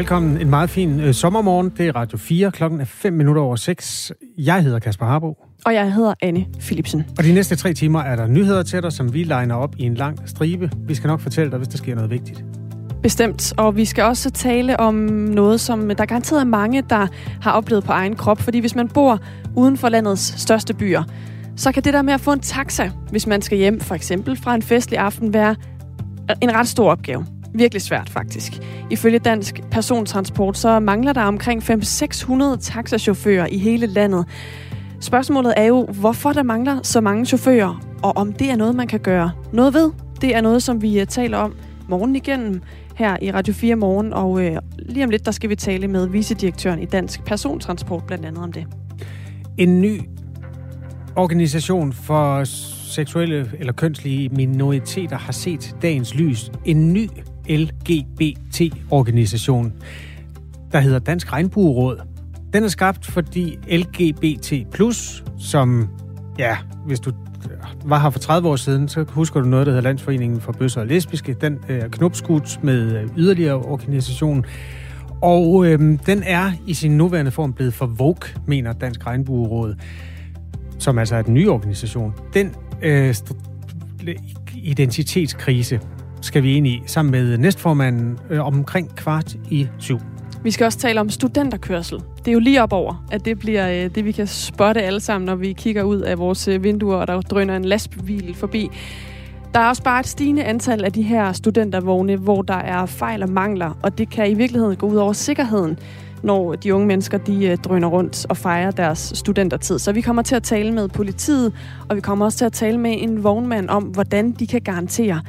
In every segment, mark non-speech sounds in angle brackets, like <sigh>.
Velkommen. En meget fin øh, sommermorgen. Det er Radio 4. Klokken er 5 minutter over 6. Jeg hedder Kasper Harbo. Og jeg hedder Anne Philipsen. Og de næste tre timer er der nyheder til dig, som vi legner op i en lang stribe. Vi skal nok fortælle dig, hvis der sker noget vigtigt. Bestemt, og vi skal også tale om noget, som der garanteret er mange, der har oplevet på egen krop. Fordi hvis man bor uden for landets største byer, så kan det der med at få en taxa, hvis man skal hjem for eksempel fra en festlig aften, være en ret stor opgave. Virkelig svært faktisk. Ifølge Dansk Persontransport, så mangler der omkring 500-600 taxachauffører i hele landet. Spørgsmålet er jo, hvorfor der mangler så mange chauffører, og om det er noget, man kan gøre noget ved. Det er noget, som vi øh, taler om morgen igennem her i Radio 4 Morgen, og øh, lige om lidt, der skal vi tale med vicedirektøren i Dansk Persontransport blandt andet om det. En ny organisation for seksuelle eller kønslige minoriteter har set dagens lys. En ny LGBT-organisation, der hedder Dansk Regnbueråd. Den er skabt, fordi LGBT+, som, ja, hvis du øh, var her for 30 år siden, så husker du noget, der hedder Landsforeningen for Bøsser og Lesbiske. Den øh, er knopskudt med øh, yderligere organisation. Og øhm, den er i sin nuværende form blevet for Vogue, mener Dansk Regnbueråd, som altså er den nye organisation. Den øh, identitetskrise skal vi ind i, sammen med næstformanden øh, omkring kvart i syv. Vi skal også tale om studenterkørsel. Det er jo lige op over, at det bliver øh, det, vi kan spotte alle sammen, når vi kigger ud af vores øh, vinduer, og der drøner en lastbil forbi. Der er også bare et stigende antal af de her studentervogne, hvor der er fejl og mangler, og det kan i virkeligheden gå ud over sikkerheden, når de unge mennesker de øh, drøner rundt og fejrer deres studentertid. Så vi kommer til at tale med politiet, og vi kommer også til at tale med en vognmand om, hvordan de kan garantere,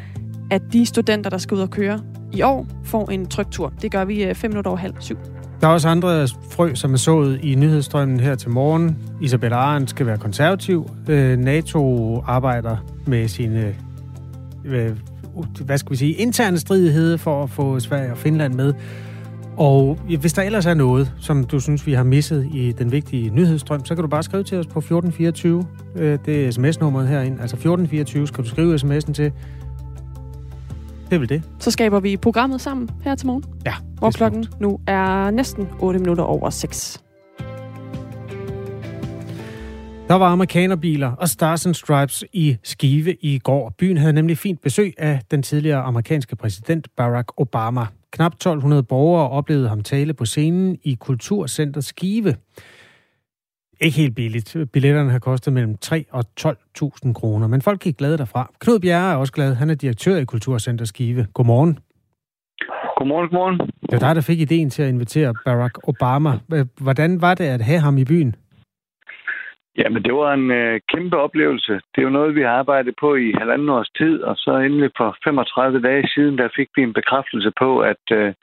at de studenter, der skal ud og køre i år, får en tryg tur. Det gør vi øh, fem minutter over halv syv. Der er også andre frø, som er sået i nyhedsstrømmen her til morgen. Isabella Arendt skal være konservativ. Øh, NATO arbejder med sine øh, hvad skal vi sige, interne stridigheder for at få Sverige og Finland med. Og hvis der ellers er noget, som du synes, vi har misset i den vigtige nyhedsstrøm, så kan du bare skrive til os på 1424. Øh, det er sms-nummeret herinde. Altså 1424 skal du skrive sms'en til. Det er vel det. Så skaber vi programmet sammen her til morgen. Ja. Hvor klokken nu er næsten 8 minutter over 6. Der var amerikanerbiler og Stars and Stripes i Skive i går. Byen havde nemlig fint besøg af den tidligere amerikanske præsident Barack Obama. Knap 1200 borgere oplevede ham tale på scenen i Kulturcenter Skive. Ikke helt billigt. Billetterne har kostet mellem 3 og 12.000 kroner, men folk gik glade derfra. Knud Bjerre er også glad. Han er direktør i Kulturcenter Skive. Godmorgen. Godmorgen, godmorgen. Det var dig, der fik ideen til at invitere Barack Obama. Hvordan var det at have ham i byen? Jamen, det var en øh, kæmpe oplevelse. Det er jo noget, vi har arbejdet på i halvanden års tid, og så endelig for 35 dage siden, der fik vi en bekræftelse på, at øh,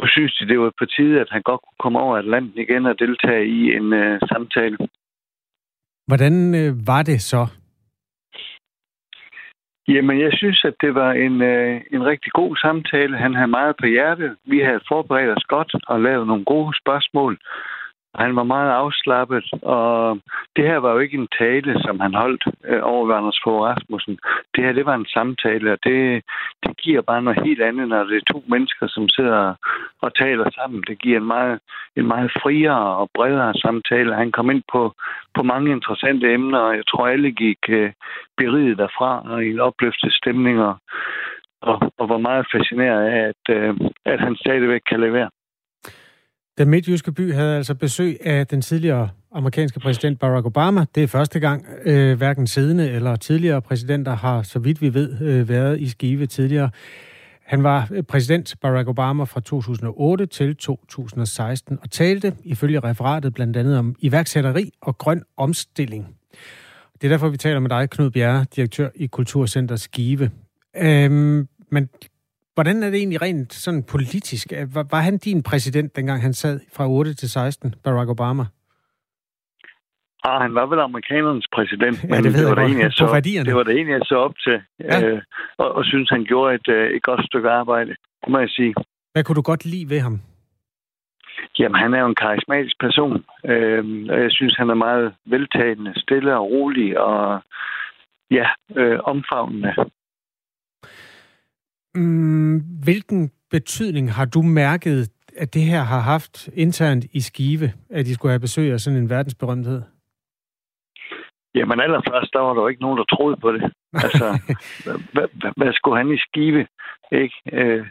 nu synes de, det var på tide, at han godt kunne komme over Atlanten igen og deltage i en øh, samtale. Hvordan øh, var det så? Jamen, jeg synes, at det var en, øh, en rigtig god samtale. Han havde meget på hjerte. Vi havde forberedt os godt og lavet nogle gode spørgsmål. Han var meget afslappet, og det her var jo ikke en tale, som han holdt øh, over Anders Fogh Rasmussen. Det her, det var en samtale, og det, det giver bare noget helt andet, når det er to mennesker, som sidder og taler sammen. Det giver en meget, en meget friere og bredere samtale. Han kom ind på, på mange interessante emner, og jeg tror, alle gik øh, beriget derfra og i en opløftet stemning, og, og, og var meget fascineret af, at, øh, at han stadigvæk kan levere. Den midtjyske by havde altså besøg af den tidligere amerikanske præsident Barack Obama. Det er første gang, øh, hverken siddende eller tidligere præsidenter har, så vidt vi ved, øh, været i Skive tidligere. Han var øh, præsident Barack Obama fra 2008 til 2016 og talte ifølge referatet blandt andet om iværksætteri og grøn omstilling. Det er derfor, vi taler med dig, Knud Bjerre, direktør i Kulturcenter Skive. Øhm, men Hvordan er det egentlig rent sådan politisk? Var, var han din præsident, dengang han sad fra 8 til 16, Barack Obama? Ah, han var vel amerikanernes præsident, ja, det, det, var det, jeg så, det var det egentlig, jeg så op til, ja. øh, og, og synes, han gjorde et, øh, et godt stykke arbejde, det må jeg sige. Hvad kunne du godt lide ved ham? Jamen, han er jo en karismatisk person, øh, og jeg synes, han er meget veltagende, stille og rolig, og ja, øh, omfavnende. Mm, hvilken betydning har du mærket, at det her har haft internt i Skive, at de skulle have besøg af sådan en verdensberømthed? Jamen allerførst, der var der jo ikke nogen, der troede på det. Altså, <laughs> hvad, hvad, skulle han i Skive? Ikke? Øh,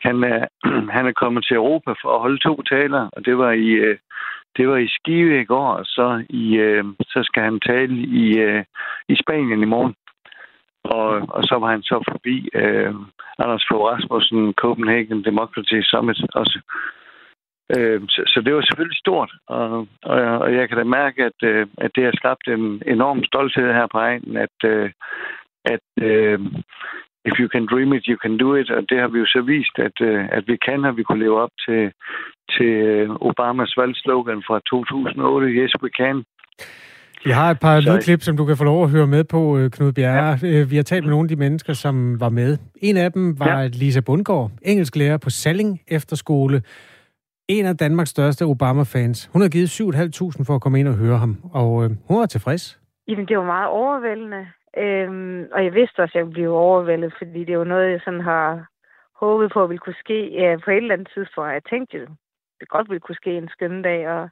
han, er, <clears throat> han er kommet til Europa for at holde to taler, og det var i, øh, det var i Skive i går, og så, i, øh, så skal han tale i, øh, i Spanien i morgen. Og, og så var han så forbi øh, Anders Fogh Rasmussen, Copenhagen Democracy Summit også. Øh, så, så det var selvfølgelig stort, og, og, og jeg kan da mærke, at, øh, at det har skabt en enorm stolthed her på egen, at, øh, at øh, if you can dream it, you can do it, og det har vi jo så vist, at, øh, at vi kan, og vi kunne leve op til, til Obamas valgslogan fra 2008, Yes, we can. Vi har et par lydklip, som du kan få lov at høre med på, øh, Knud Bjerre. Ja. Øh, vi har talt med nogle af de mennesker, som var med. En af dem var ja. Lisa Bundgaard, engelsklærer på Salling Efterskole. En af Danmarks største Obama-fans. Hun har givet 7.500 for at komme ind og høre ham, og øh, hun var tilfreds. Jamen, det var meget overvældende. Øhm, og jeg vidste også, at jeg ville blive overvældet, fordi det var noget, jeg sådan har håbet på, at ville kunne ske ja, på et eller andet tidspunkt. Jeg tænkte jo, det godt ville kunne ske en skøn dag, og,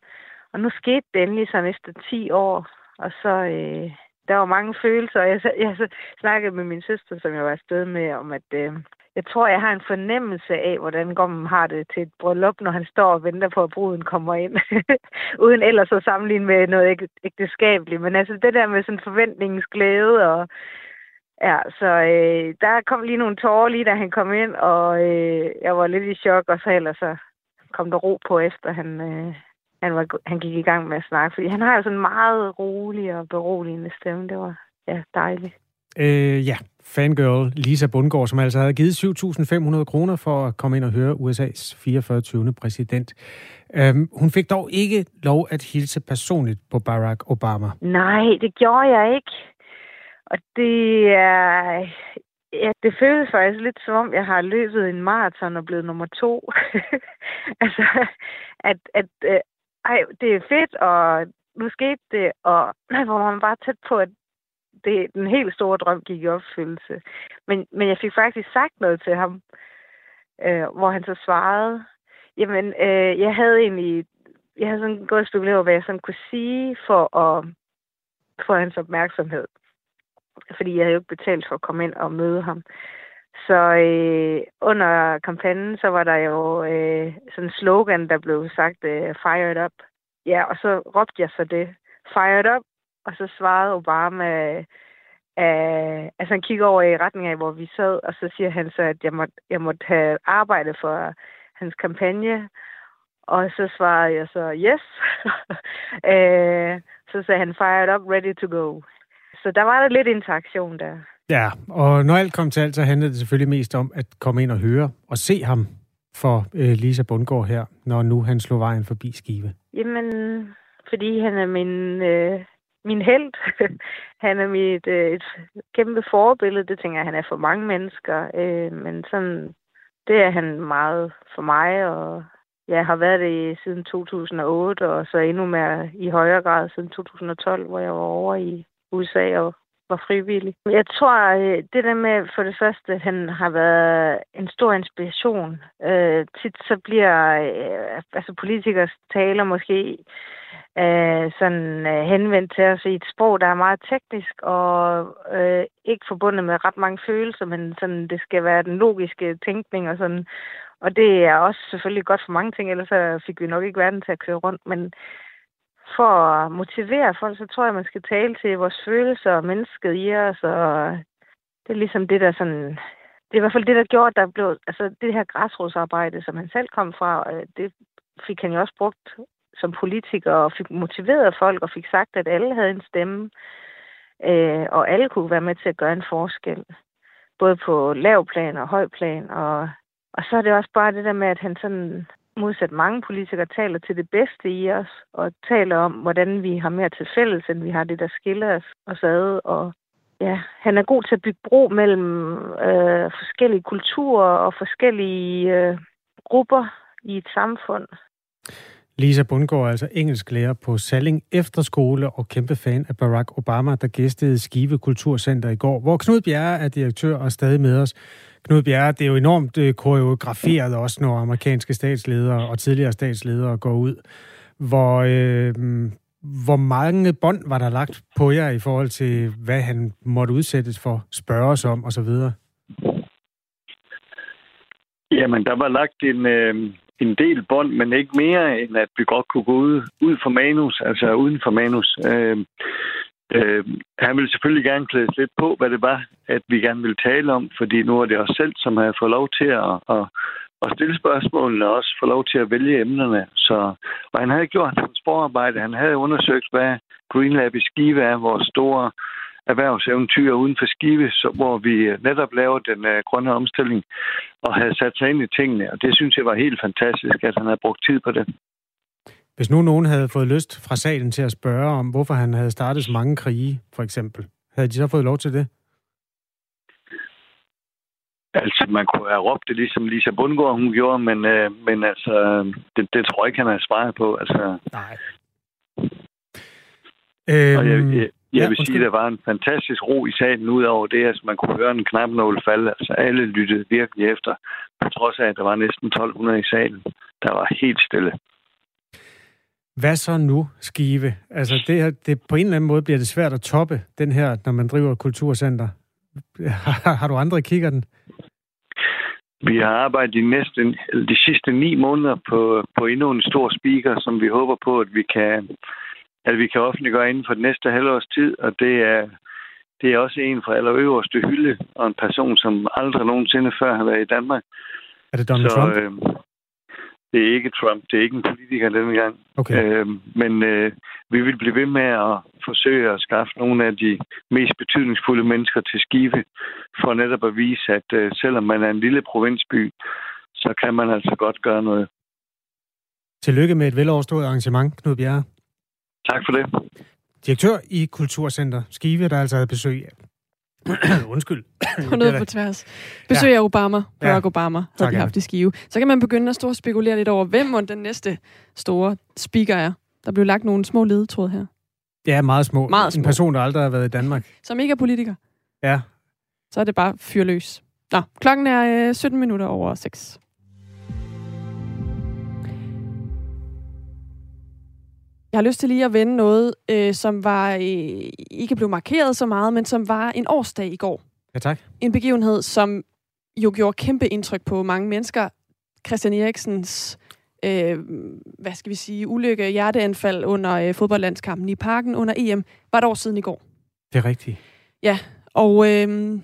og nu skete det endelig sådan efter 10 år, og så, øh, der var mange følelser, og jeg, jeg snakkede med min søster, som jeg var afsted med, om at øh, jeg tror, jeg har en fornemmelse af, hvordan Gommen har det til et bryllup, når han står og venter på, at bruden kommer ind. <laughs> Uden ellers at sammenligne med noget ægteskabeligt. Men altså det der med sådan forventningens glæde og Ja, så øh, der kom lige nogle tårer lige, da han kom ind, og øh, jeg var lidt i chok, og så ellers så kom der ro på, efter han, øh, han, var, han gik i gang med at snakke. Fordi han har jo sådan en meget rolig og beroligende stemme. Det var ja, dejligt. Øh, ja, fangirl Lisa Bundgaard, som altså havde givet 7.500 kroner for at komme ind og høre USA's 44. præsident. Øhm, hun fik dog ikke lov at hilse personligt på Barack Obama. Nej, det gjorde jeg ikke. Og det er... Ja, det føles faktisk lidt som om, jeg har løbet en maraton og blevet nummer to. <laughs> altså, at, at øh, ej, det er fedt, og nu skete det, og nej, <clears throat> hvor man bare tæt på, at det, den helt store drøm gik i opfyldelse. Men, men jeg fik faktisk sagt noget til ham, øh, hvor han så svarede, jamen, øh, jeg havde egentlig, jeg havde sådan gået og spekuleret hvad jeg sådan kunne sige for at få hans opmærksomhed. Fordi jeg havde jo ikke betalt for at komme ind og møde ham. Så øh, under kampagnen, så var der jo øh, sådan en slogan, der blev sagt, øh, fired up. Ja, og så råbte jeg så det, fired up, og så svarede Obama, øh, øh, altså han kigger over i retning af, hvor vi sad, og så siger han så, at jeg måtte, jeg måtte have arbejde for hans kampagne. Og så svarede jeg så, yes. <laughs> øh, så sagde han, fired up, ready to go. Så der var der lidt interaktion der. Ja, og når alt kom til alt, så handlede det selvfølgelig mest om at komme ind og høre og se ham for øh, Lisa Bundgaard her, når nu han slog vejen forbi Skive. Jamen, fordi han er min øh, min held. <laughs> han er mit øh, et kæmpe forbillede. Det tænker jeg, han er for mange mennesker. Øh, men sådan, det er han meget for mig, og jeg har været det siden 2008, og så endnu mere i højere grad siden 2012, hvor jeg var over i USA og var frivillig. Jeg tror, øh, det der med for det første, at han har været en stor inspiration. Øh, tit så bliver øh, altså politikers taler måske øh, sådan øh, henvendt til os i et sprog, der er meget teknisk og øh, ikke forbundet med ret mange følelser, men sådan, det skal være den logiske tænkning og sådan. Og det er også selvfølgelig godt for mange ting, ellers så fik vi nok ikke verden til at køre rundt. Men for at motivere folk, så tror jeg, man skal tale til vores følelser og mennesket i os, og det er ligesom det, der sådan... Det er i hvert fald det, der gjorde, at der blev... Altså, det her græsrodsarbejde, som han selv kom fra, øh, det fik han jo også brugt som politiker og fik motiveret folk og fik sagt, at alle havde en stemme, øh, og alle kunne være med til at gøre en forskel. Både på lav plan og høj plan. Og, og så er det også bare det der med, at han sådan modsat mange politikere taler til det bedste i os, og taler om, hvordan vi har mere til fælles, end vi har det, der skiller os, os ad. Og ja, han er god til at bygge bro mellem øh, forskellige kulturer og forskellige øh, grupper i et samfund. Lisa Bundgaard er altså engelsklærer på Salling Efterskole og kæmpe fan af Barack Obama, der gæstede Skive Kulturcenter i går, hvor Knud Bjerre er direktør og stadig med os. Knud Bjerre, det er jo enormt øh, koreograferet også, når amerikanske statsledere og tidligere statsledere går ud. Hvor, øh, hvor mange bånd var der lagt på jer i forhold til, hvad han måtte udsættes for, spørges om osv.? Jamen, der var lagt en, øh, en del bånd, men ikke mere, end at vi godt kunne gå ud, ud for manus, altså uden for manus. Øh, øh, han ville selvfølgelig gerne klædes lidt på, hvad det var, at vi gerne ville tale om, fordi nu er det os selv, som har fået lov til at, at, at stille spørgsmålene, og også få lov til at vælge emnerne. Så, og han havde gjort hans forarbejde. Han havde undersøgt, hvad Green Lab i Skive er, vores store erhvervseventyr uden for Skive, så, hvor vi netop laver den uh, grønne omstilling og havde sat sig ind i tingene. Og det synes jeg var helt fantastisk, at han havde brugt tid på det. Hvis nu nogen havde fået lyst fra salen til at spørge om, hvorfor han havde startet så mange krige, for eksempel, havde de så fået lov til det? Altså, man kunne have råbt det, ligesom Lisa Bundgaard, hun gjorde, men, øh, men altså, det, det tror jeg ikke, han har svaret på. Altså. Nej. Øhm, og jeg, jeg, jeg ja, vil sige, at der var en fantastisk ro i salen, udover det, at altså, man kunne høre en knapnål falde. Altså, alle lyttede virkelig efter, på trods af, at der var næsten 1200 i salen. Der var helt stille. Hvad så nu, Skive? Altså, det, her, det, på en eller anden måde bliver det svært at toppe den her, når man driver et kulturcenter. Har, <laughs> har du andre kigger den? Vi har arbejdet de, næste, de sidste ni måneder på, på endnu en stor speaker, som vi håber på, at vi kan, at vi kan offentliggøre inden for den næste halvårs tid. Og det er, det er også en fra allerøverste hylde, og en person, som aldrig nogensinde før har været i Danmark. Er det Donald Så, Trump? Øh, det er ikke Trump, det er ikke en politiker denne gang. Okay. Øh, men øh, vi vil blive ved med at forsøge at skaffe nogle af de mest betydningsfulde mennesker til Skive, for netop at vise, at øh, selvom man er en lille provinsby, så kan man altså godt gøre noget. Tillykke med et veloverstået arrangement, Knud Bjerre. Tak for det. Direktør i Kulturcenter Skive, der altså havde besøg <coughs> Undskyld. På noget på tværs. Besøg ja. Obama, Barack ja. Obama, havde tak, de haft i skive. Så kan man begynde at stå og spekulere lidt over, hvem må den næste store speaker er. Der blev lagt nogle små ledetråd her. Ja, meget små. Meget små. En person, der aldrig har været i Danmark. Som ikke er politiker. Ja. Så er det bare fyrløs. Nå, klokken er øh, 17 minutter over 6. Jeg har lyst til lige at vende noget, øh, som var øh, ikke blev markeret så meget, men som var en årsdag i går. Ja, tak. En begivenhed, som jo gjorde kæmpe indtryk på mange mennesker. Christian Eriksens, øh, hvad skal vi sige, ulykke, hjerteanfald under øh, fodboldlandskampen i parken under EM, var et år siden i går. Det er rigtigt. Ja, og øh,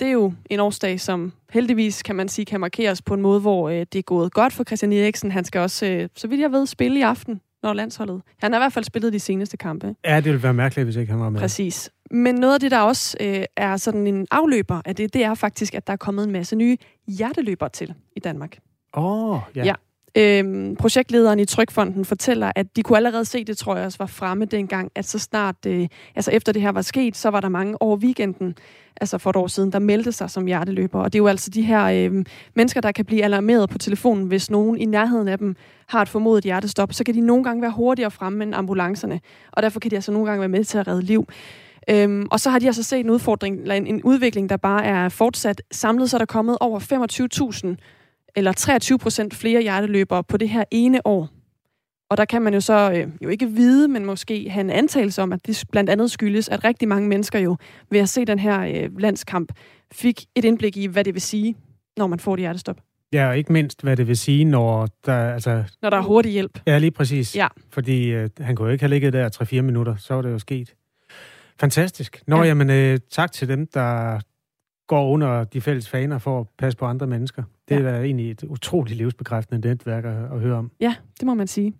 det er jo en årsdag, som heldigvis, kan man sige, kan markeres på en måde, hvor øh, det er gået godt for Christian Eriksen. Han skal også, øh, så vidt jeg ved, spille i aften når landsholdet. Han har i hvert fald spillet de seneste kampe. Ja, det ville være mærkeligt, hvis ikke han var med. Præcis. Men noget af det, der også øh, er sådan en afløber af det, det er faktisk, at der er kommet en masse nye hjerteløbere til i Danmark. Åh, oh, ja. ja. Øhm, projektlederen i Trykfonden fortæller, at de kunne allerede se, det tror jeg også var fremme dengang, at så snart, øh, altså efter det her var sket, så var der mange over weekenden, altså for et år siden, der meldte sig som hjerteløber. Og det er jo altså de her øh, mennesker, der kan blive alarmeret på telefonen, hvis nogen i nærheden af dem har et formodet hjertestop. Så kan de nogle gange være hurtigere fremme end ambulancerne, og derfor kan de altså nogle gange være med til at redde liv. Øhm, og så har de altså set en udfordring, eller en, en udvikling, der bare er fortsat. Samlet så er der kommet over 25.000 eller 23 procent flere hjerteløbere på det her ene år. Og der kan man jo så øh, jo ikke vide, men måske have en antagelse om, at det blandt andet skyldes, at rigtig mange mennesker jo ved at se den her øh, landskamp fik et indblik i, hvad det vil sige, når man får et hjertestop. Ja, og ikke mindst, hvad det vil sige, når der, altså... Når der er hurtig hjælp. Ja, lige præcis. Ja. Fordi øh, han kunne jo ikke have ligget der 3-4 minutter, så var det jo sket. Fantastisk. Nå, ja. jamen, øh, tak til dem, der går under de fælles faner for at passe på andre mennesker. Det ja. er da egentlig et utroligt livsbekræftende netværk at, at høre om. Ja, det må man sige.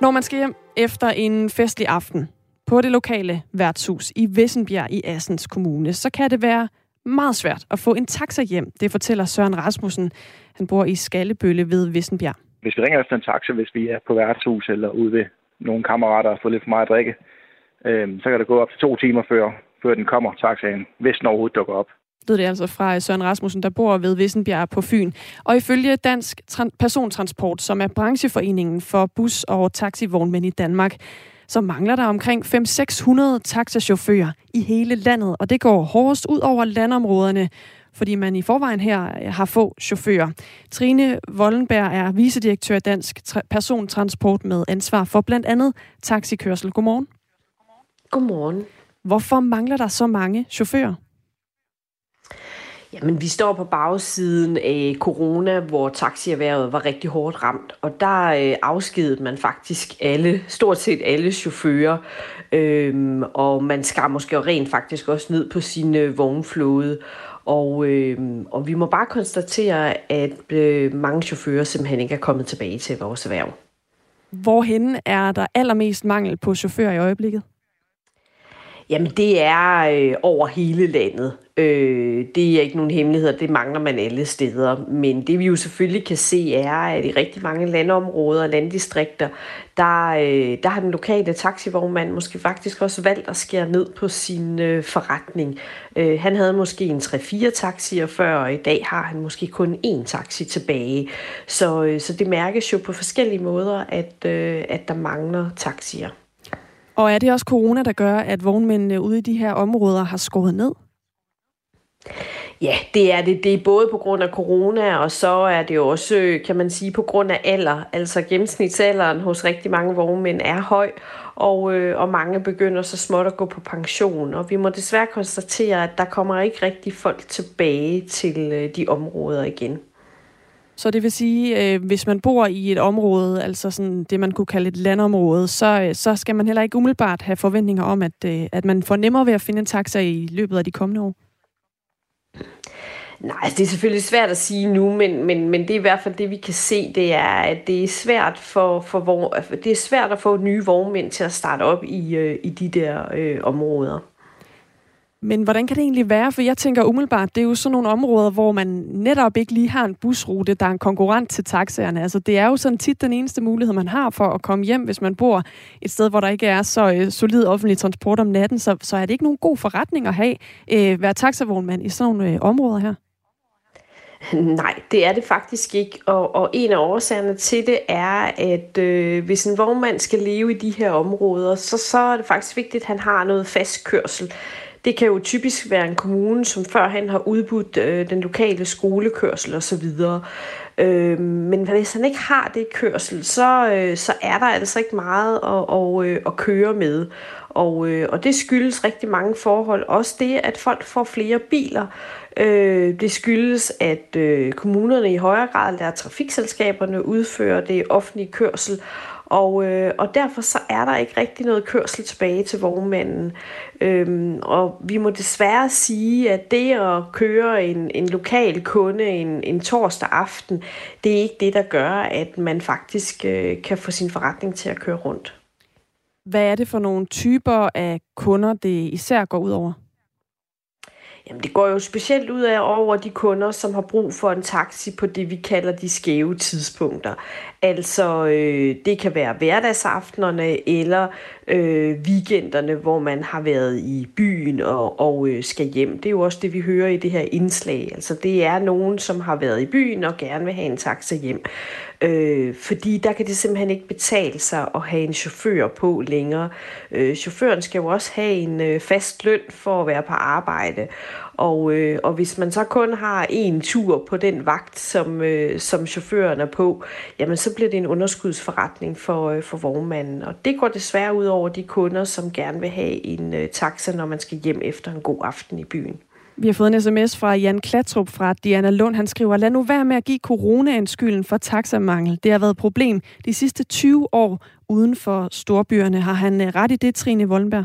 Når man skal hjem efter en festlig aften på det lokale værtshus i Vissenbjerg i Assens Kommune, så kan det være meget svært at få en taxa hjem. Det fortæller Søren Rasmussen. Han bor i Skallebølle ved Vissenbjerg. Hvis vi ringer efter en taxa, hvis vi er på værtshus eller ude ved nogle kammerater og får lidt for meget at drikke, øh, så kan det gå op til to timer før, før den kommer, taxaen, hvis den overhovedet dukker op. Det er altså fra Søren Rasmussen, der bor ved Vissenbjerg på Fyn. Og ifølge Dansk Persontransport, som er brancheforeningen for bus- og taxivognmænd i Danmark, så mangler der omkring 500-600 taxachauffører i hele landet, og det går hårdest ud over landområderne, fordi man i forvejen her har få chauffører. Trine Vollenberg er vicedirektør i Dansk Persontransport med ansvar for blandt andet taxikørsel. Godmorgen. Godmorgen. Hvorfor mangler der så mange chauffører? Jamen, vi står på bagsiden af corona, hvor taxierhvervet var rigtig hårdt ramt, og der øh, afskedede man faktisk alle, stort set alle chauffører, øhm, og man skar måske rent faktisk også ned på sin øh, vognflåde. Og, øh, og vi må bare konstatere, at øh, mange chauffører simpelthen ikke er kommet tilbage til vores erhverv. Hvorhen er der allermest mangel på chauffører i øjeblikket? Jamen, det er øh, over hele landet. Øh, det er ikke nogen hemmelighed, det mangler man alle steder. Men det vi jo selvfølgelig kan se er, at i rigtig mange landområder og landdistrikter, der, øh, der har den lokale taxivognmand måske faktisk også valgt at skære ned på sin øh, forretning. Øh, han havde måske en 3-4 taxier før, og i dag har han måske kun én taxi tilbage. Så, øh, så det mærkes jo på forskellige måder, at, øh, at der mangler taxier. Og er det også corona, der gør, at vognmændene ude i de her områder har skåret ned? Ja, det er det. Det er både på grund af corona, og så er det også, kan man sige, på grund af alder. Altså gennemsnitsalderen hos rigtig mange vognmænd er høj, og, øh, og mange begynder så småt at gå på pension. Og vi må desværre konstatere, at der kommer ikke rigtig folk tilbage til øh, de områder igen. Så det vil sige, øh, hvis man bor i et område, altså sådan det, man kunne kalde et landområde, så, øh, så skal man heller ikke umiddelbart have forventninger om, at, øh, at man får nemmere ved at finde en taxa i løbet af de kommende år. Nej, altså, det er selvfølgelig svært at sige nu, men, men, men det er i hvert fald det, vi kan se, det er, at det er svært for, for det er svært at få nye vognmænd til at starte op i, øh, i de der øh, områder. Men hvordan kan det egentlig være? For jeg tænker umiddelbart, det er jo sådan nogle områder, hvor man netop ikke lige har en busrute, der er en konkurrent til taxaerne. Altså det er jo sådan tit den eneste mulighed, man har for at komme hjem, hvis man bor et sted, hvor der ikke er så øh, solid offentlig transport om natten. Så, så er det ikke nogen god forretning at have, øh, være taxavognmand i sådan nogle øh, områder her? Nej, det er det faktisk ikke. Og, og en af årsagerne til det er, at øh, hvis en vognmand skal leve i de her områder, så, så er det faktisk vigtigt, at han har noget fast kørsel. Det kan jo typisk være en kommune, som førhen har udbudt øh, den lokale skolekørsel osv. Øh, men hvis han ikke har det kørsel, så, øh, så er der altså ikke meget at, at, øh, at køre med. Og, øh, og det skyldes rigtig mange forhold. Også det, at folk får flere biler. Øh, det skyldes, at øh, kommunerne i højere grad lader trafikselskaberne udføre det offentlige kørsel. Og, øh, og derfor så er der ikke rigtig noget kørsel tilbage til vognmanden. Øhm, og vi må desværre sige, at det at køre en, en lokal kunde en, en torsdag aften, det er ikke det, der gør, at man faktisk øh, kan få sin forretning til at køre rundt. Hvad er det for nogle typer af kunder, det især går ud over? Jamen, det går jo specielt ud af over de kunder, som har brug for en taxi på det, vi kalder de skæve tidspunkter. Altså, øh, det kan være hverdagsaftenerne eller øh, weekenderne, hvor man har været i byen og, og øh, skal hjem. Det er jo også det, vi hører i det her indslag. Altså, det er nogen, som har været i byen og gerne vil have en taxa hjem. Øh, fordi der kan det simpelthen ikke betale sig at have en chauffør på længere. Øh, chaufføren skal jo også have en øh, fast løn for at være på arbejde. Og, øh, og hvis man så kun har en tur på den vagt, som, øh, som chaufføren er på, jamen så bliver det en underskudsforretning for, øh, for vognmanden. Og det går desværre ud over de kunder, som gerne vil have en øh, taxa, når man skal hjem efter en god aften i byen. Vi har fået en sms fra Jan Klatrup fra Diana Lund. Han skriver, lad nu være med at give coronaen skylden for taxamangel. Det har været et problem de sidste 20 år uden for storbyerne. Har han øh, ret i det, Trine Voldenberg?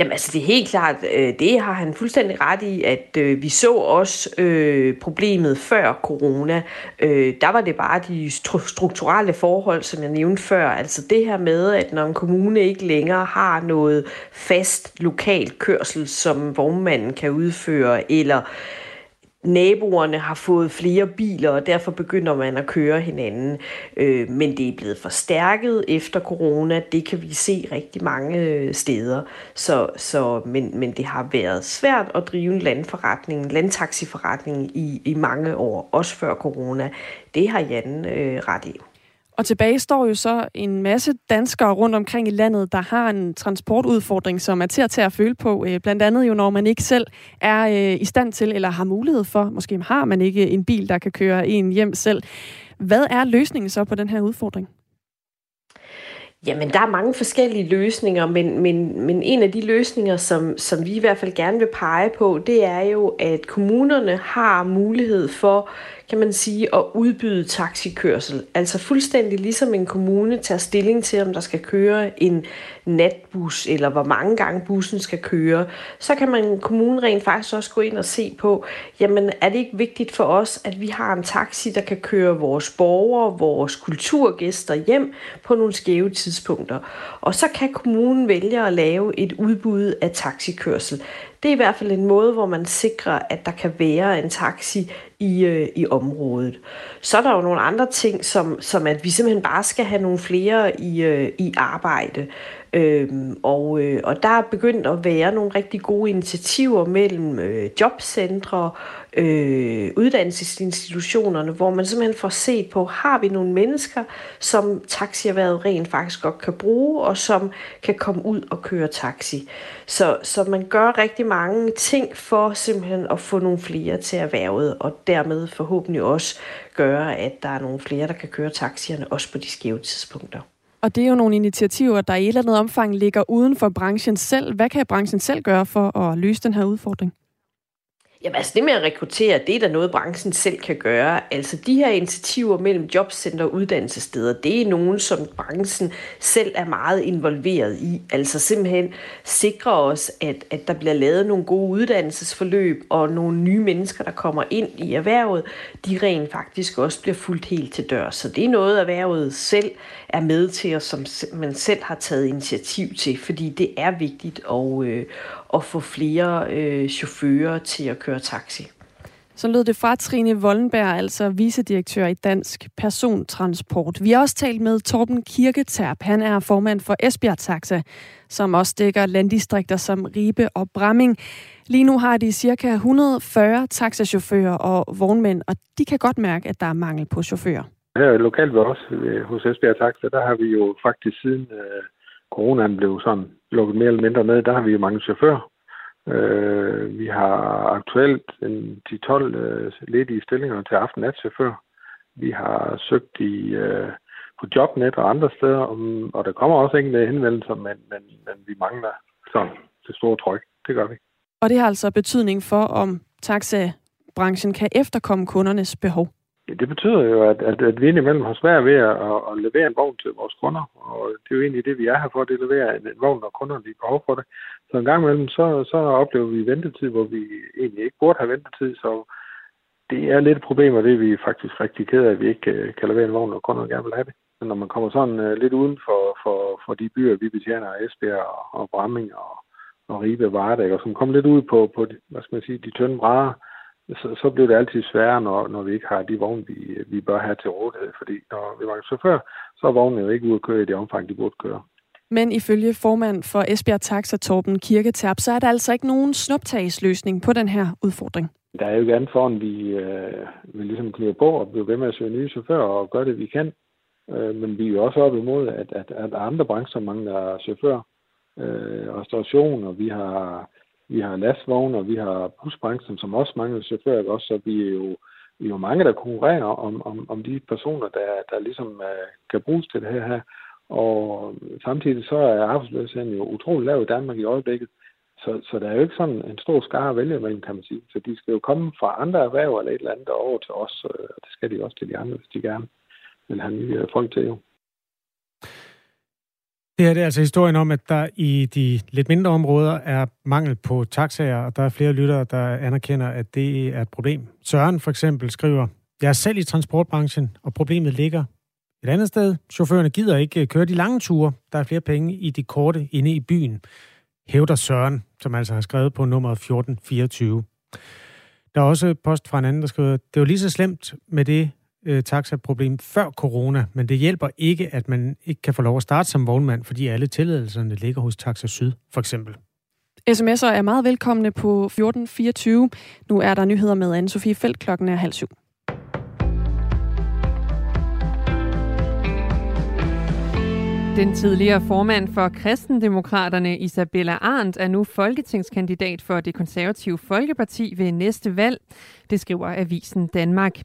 Jamen altså, det er helt klart, øh, det har han fuldstændig ret i, at øh, vi så også øh, problemet før corona. Øh, der var det bare de strukturelle forhold, som jeg nævnte før. Altså det her med, at når en kommune ikke længere har noget fast lokalt kørsel, som vognmanden kan udføre, eller øh, naboerne har fået flere biler, og derfor begynder man at køre hinanden. Øh, men det er blevet forstærket efter corona. Det kan vi se rigtig mange øh, steder. Så, så, men, men det har været svært at drive en landforretning, en landtaxiforretning i, i mange år, også før corona. Det har Jan øh, ret i. Og tilbage står jo så en masse danskere rundt omkring i landet, der har en transportudfordring, som er til at tage at føle på. Øh, blandt andet jo, når man ikke selv er øh, i stand til eller har mulighed for, måske har man ikke en bil, der kan køre en hjem selv. Hvad er løsningen så på den her udfordring? Jamen, der er mange forskellige løsninger, men, men, men en af de løsninger, som, som vi i hvert fald gerne vil pege på, det er jo, at kommunerne har mulighed for kan man sige, at udbyde taxikørsel. Altså fuldstændig ligesom en kommune tager stilling til, om der skal køre en natbus, eller hvor mange gange bussen skal køre, så kan man kommunen rent faktisk også gå ind og se på, jamen er det ikke vigtigt for os, at vi har en taxi, der kan køre vores borgere, vores kulturgæster hjem på nogle skæve tidspunkter. Og så kan kommunen vælge at lave et udbud af taxikørsel. Det er i hvert fald en måde, hvor man sikrer, at der kan være en taxi i, øh, i området. Så er der jo nogle andre ting, som, som at vi simpelthen bare skal have nogle flere i, øh, i arbejde. Øhm, og, øh, og der er begyndt at være nogle rigtig gode initiativer mellem øh, jobcentre, øh, uddannelsesinstitutionerne, hvor man simpelthen får set på, har vi nogle mennesker, som taxierhvervet rent faktisk godt kan bruge, og som kan komme ud og køre taxi. Så, så man gør rigtig mange ting for simpelthen at få nogle flere til erhvervet, og dermed forhåbentlig også gøre, at der er nogle flere, der kan køre taxierne, også på de skæve tidspunkter. Og det er jo nogle initiativer, der i et eller andet omfang ligger uden for branchen selv. Hvad kan branchen selv gøre for at løse den her udfordring? Jamen altså det med at rekruttere, det er da noget, branchen selv kan gøre. Altså de her initiativer mellem jobcenter og uddannelsessteder, det er nogen, som branchen selv er meget involveret i. Altså simpelthen sikre os, at, at der bliver lavet nogle gode uddannelsesforløb, og nogle nye mennesker, der kommer ind i erhvervet, de rent faktisk også bliver fuldt helt til dør. Så det er noget, erhvervet selv er med til, og som man selv har taget initiativ til, fordi det er vigtigt at, øh, at få flere øh, chauffører til at køre taxi. Så lød det fra Trine Vollenberg, altså vicedirektør i Dansk Persontransport. Vi har også talt med Torben Kirketerp. Han er formand for Esbjerg Taxa, som også dækker landdistrikter som Ribe og Bramming. Lige nu har de ca. 140 taxachauffører og vognmænd, og de kan godt mærke, at der er mangel på chauffører. Her lokalt ved os hos Esbjerg Taxa, der har vi jo faktisk siden øh, coronaen blev sådan lukket mere eller mindre ned, der har vi jo mange chauffører. Øh, vi har aktuelt en 10-12 øh, ledige stillinger til aften-nat-chauffør. Vi har søgt i, øh, på Jobnet og andre steder, om, og der kommer også enkelte henvendelser, men, men, men vi mangler sådan det store tryk. Det gør vi. Og det har altså betydning for, om taxabranchen kan efterkomme kundernes behov? Det betyder jo, at, at, at vi indimellem har svært ved at, at, at levere en vogn til vores kunder, og det er jo egentlig det, vi er her for, at levere en, en vogn, når kunderne har behov for det. Så en gang imellem, så, så oplever vi ventetid, hvor vi egentlig ikke burde have ventetid, så det er lidt et problem, og det er vi faktisk rigtig ked af, at vi ikke øh, kan levere en vogn, når kunderne gerne vil have det. Men når man kommer sådan uh, lidt uden for, for, for de byer, vi betjener, Esbjerg og, og Bramming og, og Ribe og Vardag, og som kommer lidt ud på, på hvad skal man sige, de tynde brædder, så, så bliver det altid sværere, når, når vi ikke har de vogne, vi, vi bør have til rådighed. Fordi når vi mangler chauffør, så er vognene jo ikke ude at køre i det omfang, de burde køre. Men ifølge formand for Esbjerg Taxa, Torben Kirketerp, så er der altså ikke nogen snuptagsløsning på den her udfordring. Der er jo ikke andet foran, vi øh, vil ligesom knive på og blive ved med at søge nye chauffører og gøre det, vi kan. Øh, men vi er jo også op imod, at, at, at andre brancher mangler chauffører. Øh, restauration, og vi har vi har lastvogne, og vi har busbranchen, som også mangler chauffører, også, så vi er jo, vi er jo mange, der konkurrerer om, om, om de personer, der, der ligesom øh, kan bruges til det her. Og samtidig så er arbejdsløsheden jo utrolig lav i Danmark i øjeblikket. Så, så der er jo ikke sådan en stor skare at vælge mellem, kan man sige. Så de skal jo komme fra andre erhverv eller et eller andet over til os, øh, og det skal de også til de andre, hvis de gerne vil have nye folk til jo. Det her det er altså historien om, at der i de lidt mindre områder er mangel på taxaer, og der er flere lyttere, der anerkender, at det er et problem. Søren for eksempel skriver, jeg er selv i transportbranchen, og problemet ligger et andet sted. Chaufførerne gider ikke øh, køre de lange ture. Der er flere penge i de korte inde i byen, hævder Søren, som altså har skrevet på nummer 1424. Der er også post fra en anden, der skriver, det var lige så slemt med det øh, taxaproblem før corona, men det hjælper ikke, at man ikke kan få lov at starte som vognmand, fordi alle tilladelserne ligger hos Taxa Syd, for eksempel. SMS'er er meget velkomne på 1424. Nu er der nyheder med Anne-Sophie Felt. Klokken er halv syv. Den tidligere formand for Kristendemokraterne, Isabella Arndt, er nu folketingskandidat for det konservative Folkeparti ved næste valg. Det skriver Avisen Danmark.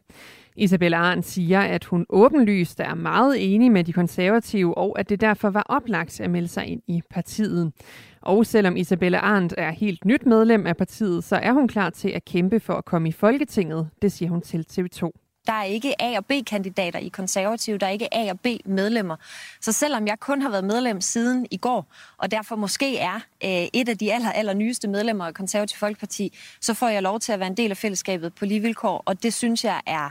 Isabella Arndt siger, at hun åbenlyst er meget enig med de konservative, og at det derfor var oplagt at melde sig ind i partiet. Og selvom Isabella Arndt er helt nyt medlem af partiet, så er hun klar til at kæmpe for at komme i Folketinget, det siger hun til TV2. Der er ikke A- og B-kandidater i konservative, der er ikke A- og B-medlemmer. Så selvom jeg kun har været medlem siden i går, og derfor måske er øh, et af de aller, aller nyeste medlemmer af konservative Folkeparti, så får jeg lov til at være en del af fællesskabet på lige vilkår, og det synes jeg er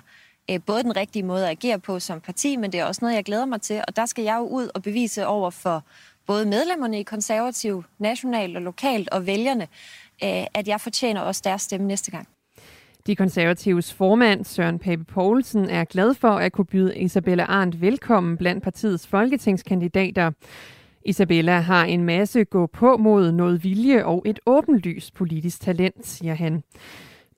øh, både den rigtige måde at agere på som parti, men det er også noget, jeg glæder mig til, og der skal jeg jo ud og bevise over for både medlemmerne i konservativ, nationalt og lokalt, og vælgerne, øh, at jeg fortjener også deres stemme næste gang. De konservatives formand, Søren Pape Poulsen, er glad for at kunne byde Isabella Arndt velkommen blandt partiets folketingskandidater. Isabella har en masse gå på mod noget vilje og et åbenlyst politisk talent, siger han.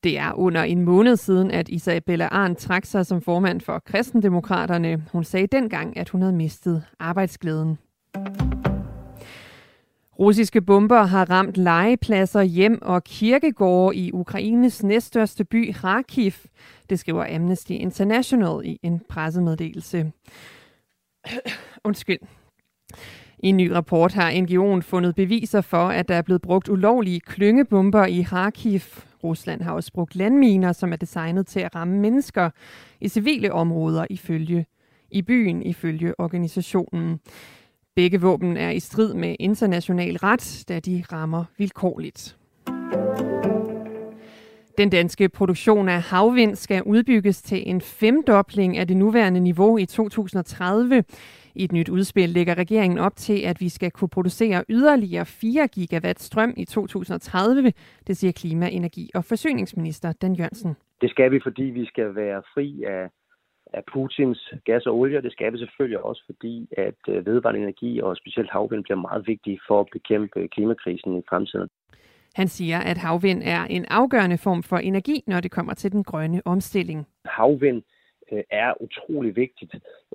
Det er under en måned siden, at Isabella Arndt trak sig som formand for Kristendemokraterne. Hun sagde dengang, at hun havde mistet arbejdsglæden. Russiske bomber har ramt legepladser, hjem og kirkegårde i Ukraines næststørste by Kharkiv. Det skriver Amnesty International i en pressemeddelelse. Undskyld. I en ny rapport har NGO'en fundet beviser for, at der er blevet brugt ulovlige klyngebomber i Kharkiv. Rusland har også brugt landminer, som er designet til at ramme mennesker i civile områder ifølge i byen ifølge organisationen. Begge våben er i strid med international ret, da de rammer vilkårligt. Den danske produktion af havvind skal udbygges til en femdobling af det nuværende niveau i 2030. I et nyt udspil lægger regeringen op til, at vi skal kunne producere yderligere 4 gigawatt strøm i 2030, det siger klima-, energi- og forsyningsminister Dan Jørgensen. Det skal vi, fordi vi skal være fri af af Putins gas og olie, og det skal vi selvfølgelig også, fordi at øh, vedvarende energi og specielt havvind bliver meget vigtige for at bekæmpe klimakrisen i fremtiden. Han siger, at havvind er en afgørende form for energi, når det kommer til den grønne omstilling. Havvind øh, er utrolig vigtigt,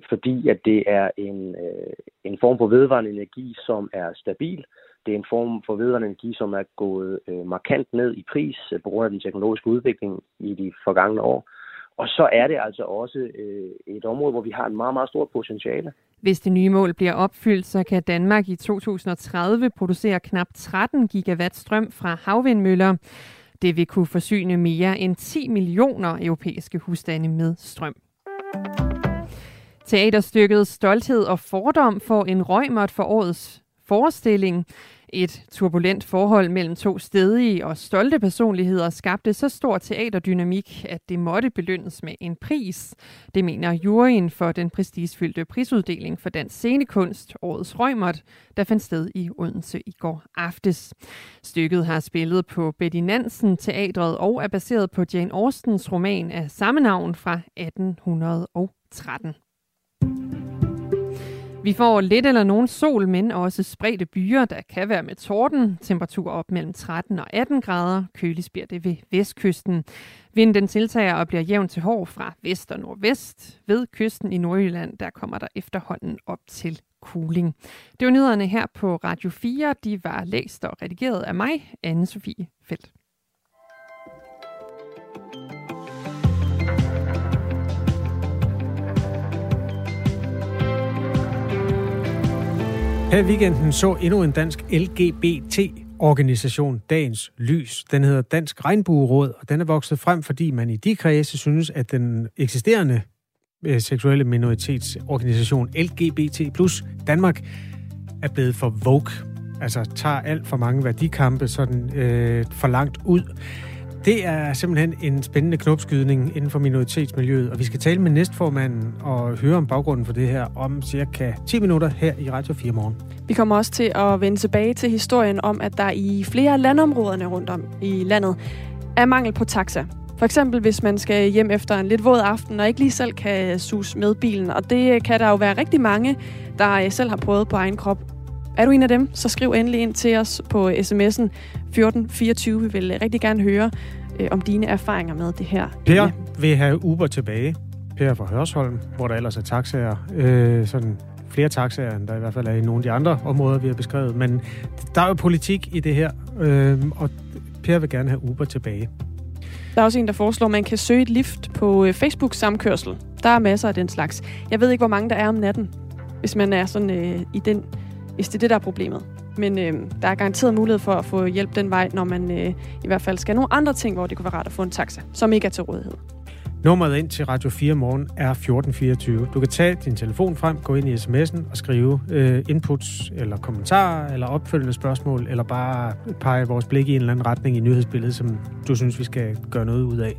fordi at det er en, øh, en form for vedvarende energi, som er stabil. Det er en form for vedvarende energi, som er gået øh, markant ned i pris øh, på grund af den teknologiske udvikling i de forgangne år. Og så er det altså også øh, et område, hvor vi har en meget, meget stort potentiale. Hvis det nye mål bliver opfyldt, så kan Danmark i 2030 producere knap 13 gigawatt strøm fra havvindmøller. Det vil kunne forsyne mere end 10 millioner europæiske husstande med strøm. Teaterstykket Stolthed og Fordom får en røgmot for årets forestilling. Et turbulent forhold mellem to stedige og stolte personligheder skabte så stor teaterdynamik, at det måtte belønnes med en pris. Det mener juryen for den prestigefyldte prisuddeling for dansk scenekunst, årets Røgmot, der fandt sted i Odense i går aftes. Stykket har spillet på Betty Nansen Teatret og er baseret på Jane Austens roman af samme navn fra 1813. Vi får lidt eller nogen sol, men også spredte byer, der kan være med torden. Temperatur op mellem 13 og 18 grader. Køligt bliver det ved vestkysten. Vinden den tiltager og bliver jævn til hård fra vest og nordvest. Ved kysten i Nordjylland, der kommer der efterhånden op til cooling. Det var nyhederne her på Radio 4. De var læst og redigeret af mig, Anne-Sophie Felt. Her i weekenden så endnu en dansk LGBT-organisation Dagens Lys. Den hedder Dansk Regnbueråd, og den er vokset frem, fordi man i de kredse synes, at den eksisterende øh, seksuelle minoritetsorganisation LGBT plus Danmark er blevet for vogue. Altså tager alt for mange værdikampe sådan øh, for langt ud. Det er simpelthen en spændende knopskydning inden for minoritetsmiljøet, og vi skal tale med næstformanden og høre om baggrunden for det her om cirka 10 minutter her i Radio 4 morgen. Vi kommer også til at vende tilbage til historien om, at der i flere landområderne rundt om i landet er mangel på taxa. For eksempel hvis man skal hjem efter en lidt våd aften og ikke lige selv kan sus med bilen. Og det kan der jo være rigtig mange, der selv har prøvet på egen krop. Er du en af dem, så skriv endelig ind til os på sms'en 1424. Vi vil rigtig gerne høre øh, om dine erfaringer med det her. Per vil have Uber tilbage. Per fra Hørsholm, hvor der ellers er taxaer øh, sådan flere taxaer, end der i hvert fald er i nogle af de andre områder, vi har beskrevet. Men der er jo politik i det her, øh, og Per vil gerne have Uber tilbage. Der er også en, der foreslår, at man kan søge et lift på øh, Facebook-samkørsel. Der er masser af den slags. Jeg ved ikke, hvor mange der er om natten, hvis man er sådan øh, i den, hvis det er det, der er problemet. Men øh, der er garanteret mulighed for at få hjælp den vej, når man øh, i hvert fald skal nogle andre ting, hvor det kunne være rart at få en taxa, som ikke er til rådighed. Nummeret ind til Radio 4 morgen er 1424. Du kan tage din telefon frem, gå ind i sms'en og skrive øh, inputs eller kommentarer eller opfølgende spørgsmål, eller bare pege vores blik i en eller anden retning i nyhedsbilledet, som du synes, vi skal gøre noget ud af.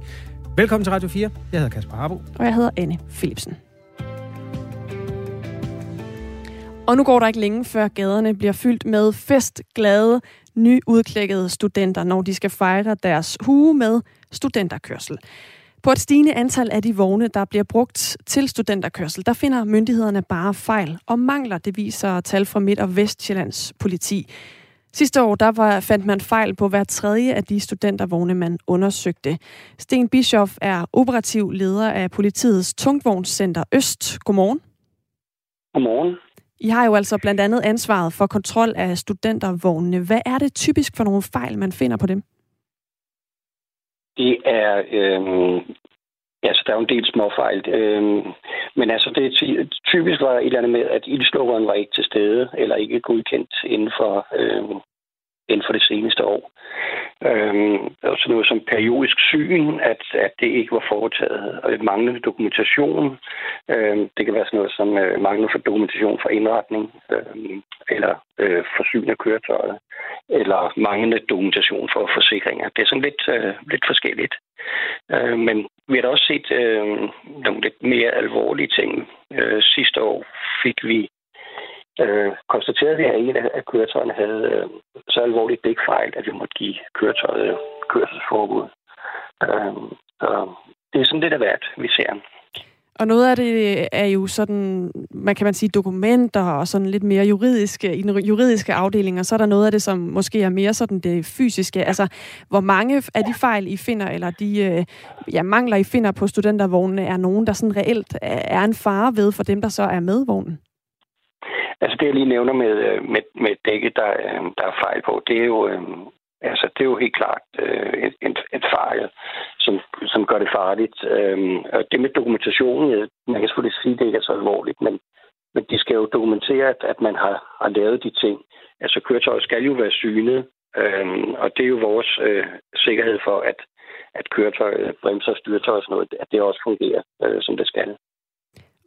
Velkommen til Radio 4. Jeg hedder Kasper Harbo. Og jeg hedder Anne Philipsen. Og nu går der ikke længe, før gaderne bliver fyldt med festglade, nyudklækkede studenter, når de skal fejre deres hue med studenterkørsel. På et stigende antal af de vogne, der bliver brugt til studenterkørsel, der finder myndighederne bare fejl og mangler, det viser tal fra Midt- og Vestjyllands politi. Sidste år der var, fandt man fejl på hver tredje af de studentervogne, man undersøgte. Sten Bischoff er operativ leder af politiets tungvognscenter Øst. Godmorgen. Godmorgen. I har jo altså blandt andet ansvaret for kontrol af studentervognene. Hvad er det typisk for nogle fejl, man finder på dem? Det er, øh, altså der er jo en del småfejl, øh, men altså det er typisk var et eller andet med, at ildslukkeren var ikke til stede, eller ikke godkendt inden for, øh, inden for det seneste år. Øhm, og sådan noget som periodisk syn, at, at det ikke var foretaget, og manglende dokumentation. Øhm, det kan være sådan noget som øh, manglende for dokumentation for indretning, øhm, eller øh, forsyn af køretøjet, eller manglende dokumentation for forsikringer. Det er sådan lidt, øh, lidt forskelligt. Øh, men vi har da også set øh, nogle lidt mere alvorlige ting. Øh, sidste år fik vi øh, konstaterede vi, at en af køretøjerne havde øh, så alvorligt dækfejl, at vi måtte give køretøjet øh, kørselsforbud. Øh, så det er sådan lidt af hvert, vi ser. Og noget af det øh, er jo sådan, man kan man sige, dokumenter og sådan lidt mere juridiske, i den juridiske afdeling, og så er der noget af det, som måske er mere sådan det fysiske. Altså, hvor mange af de fejl, I finder, eller de øh, ja, mangler, I finder på studentervognene, er nogen, der sådan reelt er en fare ved for dem, der så er med vognen? Altså det, jeg lige nævner med, øh, med, med dækket, der, øh, der er fejl på, det er jo, øh, altså, det er jo helt klart et, et, et fejl, som, som gør det farligt. Øhm, og det med dokumentationen, man kan selvfølgelig sige, at det ikke er så alvorligt, men, men de skal jo dokumentere, at, at man har, har lavet de ting. Altså køretøjet skal jo være synet, øhm, og det er jo vores øh, sikkerhed for, at, at køretøjet, bremser, styretøj og sådan noget, at det også fungerer, øh, som det skal.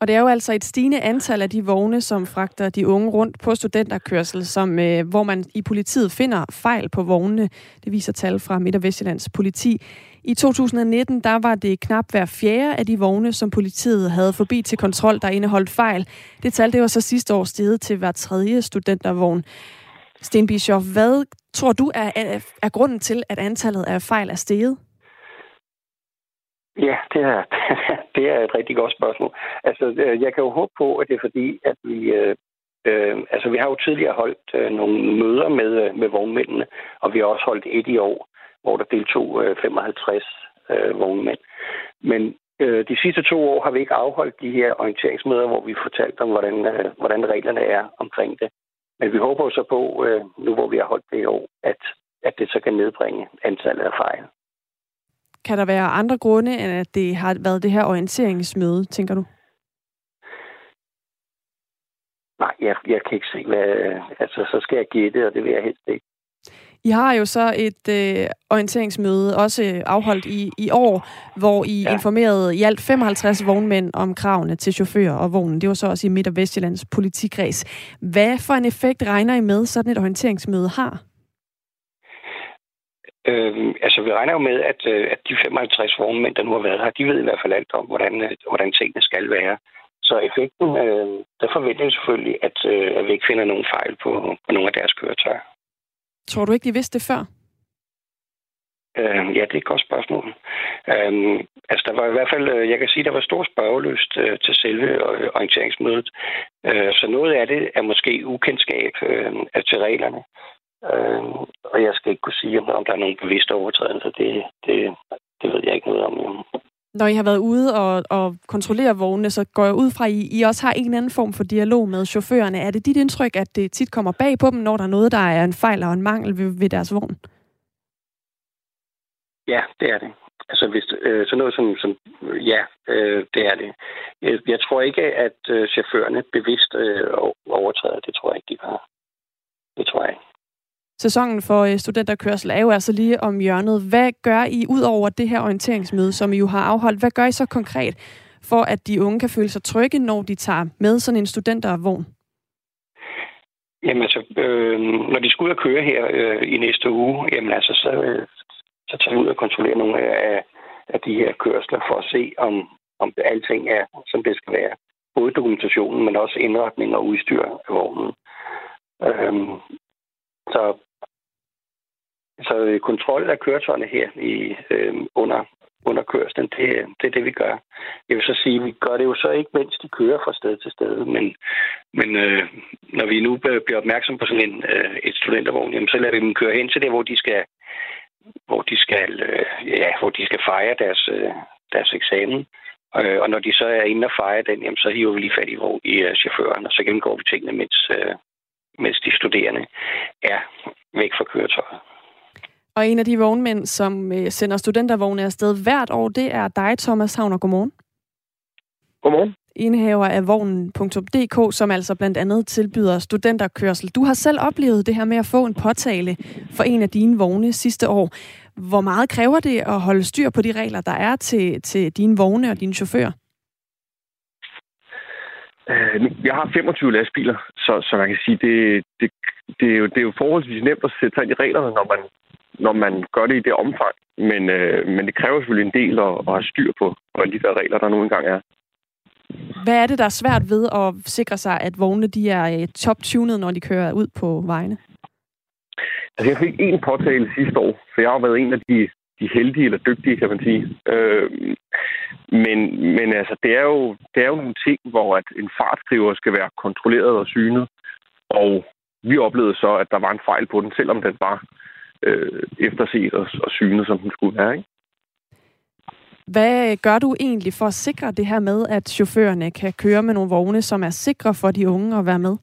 Og det er jo altså et stigende antal af de vogne, som fragter de unge rundt på studenterkørsel, som, øh, hvor man i politiet finder fejl på vognene. Det viser tal fra Midt- og Vestjyllands politi. I 2019 der var det knap hver fjerde af de vogne, som politiet havde forbi til kontrol, der indeholdt fejl. Det tal det var så sidste år steget til hver tredje studentervogn. Sten Bischoff, hvad tror du er, er, er grunden til, at antallet af fejl er steget? Ja, det er, <laughs> det er et rigtig godt spørgsmål. Altså, øh, jeg kan jo håbe på, at det er fordi, at vi... Øh, øh altså, vi har jo tidligere holdt øh, nogle møder med, øh, med vognmændene, og vi har også holdt et i år, hvor der deltog øh, 55 øh, vognmænd. Men øh, de sidste to år har vi ikke afholdt de her orienteringsmøder, hvor vi fortalt om, hvordan, øh, hvordan reglerne er omkring det. Men vi håber så på, øh, nu hvor vi har holdt det i år, at, at det så kan nedbringe antallet af fejl. Kan der være andre grunde, end at det har været det her orienteringsmøde, tænker du? Nej, jeg, jeg kan ikke se, hvad... Altså, så skal jeg gætte, og det vil jeg helst ikke. I har jo så et øh, orienteringsmøde, også afholdt i, i år, hvor I ja. informerede i alt 55 vognmænd om kravene til chauffører og vognen. Det var så også i Midt- og Vestjyllands politikreds. Hvad for en effekt regner I med, sådan et orienteringsmøde har? Øh, altså, vi regner jo med, at, øh, at de 55 vognmænd, der nu har været her, de ved i hvert fald alt om, hvordan, øh, hvordan tingene skal være. Så effekten, øh, der forventer jeg selvfølgelig, at, øh, at vi ikke finder nogen fejl på, på nogle af deres køretøjer. Tror du ikke, de vidste det før? Øh, ja, det er et godt spørgsmål. Øh, altså, der var i hvert fald, øh, jeg kan sige, der var stor spørgeløst øh, til selve orienteringsmødet. Øh, så noget af det er måske ukendskab øh, til reglerne. Øh, og jeg skal ikke kunne sige, om der er nogen bevidste overtrædelser. Det, det, det ved jeg ikke noget om. Når I har været ude og, og kontrollere vognene, så går jeg ud fra, at I, I også har en anden form for dialog med chaufførerne. Er det dit indtryk, at det tit kommer bag på dem, når der er noget, der er en fejl og en mangel ved, ved deres vogn? Ja, det er det. Altså, hvis, øh, sådan noget som, som ja, øh, det er det. Jeg, jeg tror ikke, at øh, chaufførerne bevidst øh, overtræder. Det tror jeg ikke, de har. Det tror jeg ikke. Sæsonen for øh, studenterkørsel er jo altså lige om hjørnet. Hvad gør I ud over det her orienteringsmøde, som I jo har afholdt? Hvad gør I så konkret for, at de unge kan føle sig trygge, når de tager med sådan en studentervogn? Jamen altså, øh, når de skal ud og køre her øh, i næste uge, jamen altså, så, øh, så tager vi ud og kontrollerer nogle af, af de her kørsler for at se, om, om alting er, som det skal være. Både dokumentationen, men også indretning og udstyr af vognen. Øh, så, så øh, kontrol af køretøjerne her i, øh, under, under kørslen, det, det er det, vi gør. Jeg vil så sige, vi gør det jo så ikke, mens de kører fra sted til sted, men, men øh, når vi nu bliver opmærksom på sådan en, øh, et studentervogn, jamen, så lader vi dem køre hen til det, hvor de skal hvor de skal, øh, ja, hvor de skal fejre deres, øh, deres eksamen. Øh, og når de så er inde og fejre den, jamen, så hiver vi lige fat i, hvor, i uh, chaufføren, og så gennemgår vi tingene, mens, øh, mens de studerende er væk fra køretøjet. Og en af de vognmænd, som uh, sender studentervogne afsted hvert år, det er dig, Thomas Havner. Godmorgen. Godmorgen indehaver af vognen.dk, som altså blandt andet tilbyder studenterkørsel. Du har selv oplevet det her med at få en påtale for en af dine vogne sidste år. Hvor meget kræver det at holde styr på de regler, der er til, til dine vogne og dine chauffører? Øh, jeg har 25 lastbiler, så, så man kan sige, det, det, det, er jo, det er jo forholdsvis nemt at sætte sig ind i reglerne, når man, når man gør det i det omfang. Men, øh, men det kræver selvfølgelig en del at, at have styr på, på de der regler, der nu engang er. Hvad er det, der er svært ved at sikre sig, at vognene de er øh, top-tunet, når de kører ud på vejene? Altså, jeg fik en påtale sidste år, så jeg har været en af de, de heldige eller dygtige, kan man sige. Øh, men, men altså, det er, jo, det er jo nogle ting, hvor at en fartskriver skal være kontrolleret og synet. Og vi oplevede så, at der var en fejl på den, selvom den var øh, efterset og, og synet, som den skulle være. Ikke? Hvad gør du egentlig for at sikre det her med, at chaufførerne kan køre med nogle vogne, som er sikre for de unge at være med?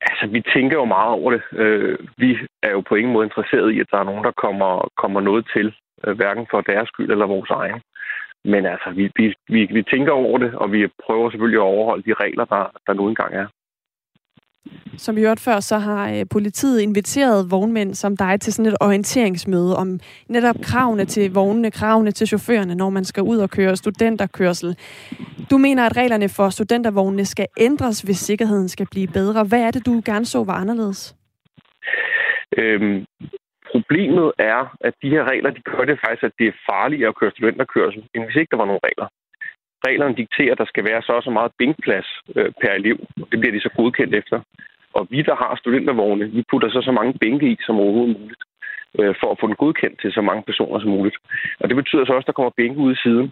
Altså, vi tænker jo meget over det. Øh, vi er jo på ingen måde interesseret i, at der er nogen, der kommer, kommer noget til, øh, hverken for deres skyld eller vores egen. Men altså, vi, vi, vi, vi tænker over det, og vi prøver selvfølgelig at overholde de regler, der, der nu engang er. Som vi hørte før, så har øh, politiet inviteret vognmænd som dig til sådan et orienteringsmøde om netop kravene til vognene, kravene til chaufførerne, når man skal ud og køre studenterkørsel. Du mener, at reglerne for studentervognene skal ændres, hvis sikkerheden skal blive bedre. Hvad er det, du gerne så var anderledes? Øhm, problemet er, at de her regler, de gør det faktisk, at det er farligere at køre studenterkørsel, end hvis ikke der var nogen regler reglerne dikterer, at der skal være så og så meget bænkplads øh, per elev. Det bliver de så godkendt efter. Og vi, der har studentervogne, vi putter så så mange bænke i som overhovedet muligt, øh, for at få den godkendt til så mange personer som muligt. Og det betyder så også, at der kommer bænke ud i siden.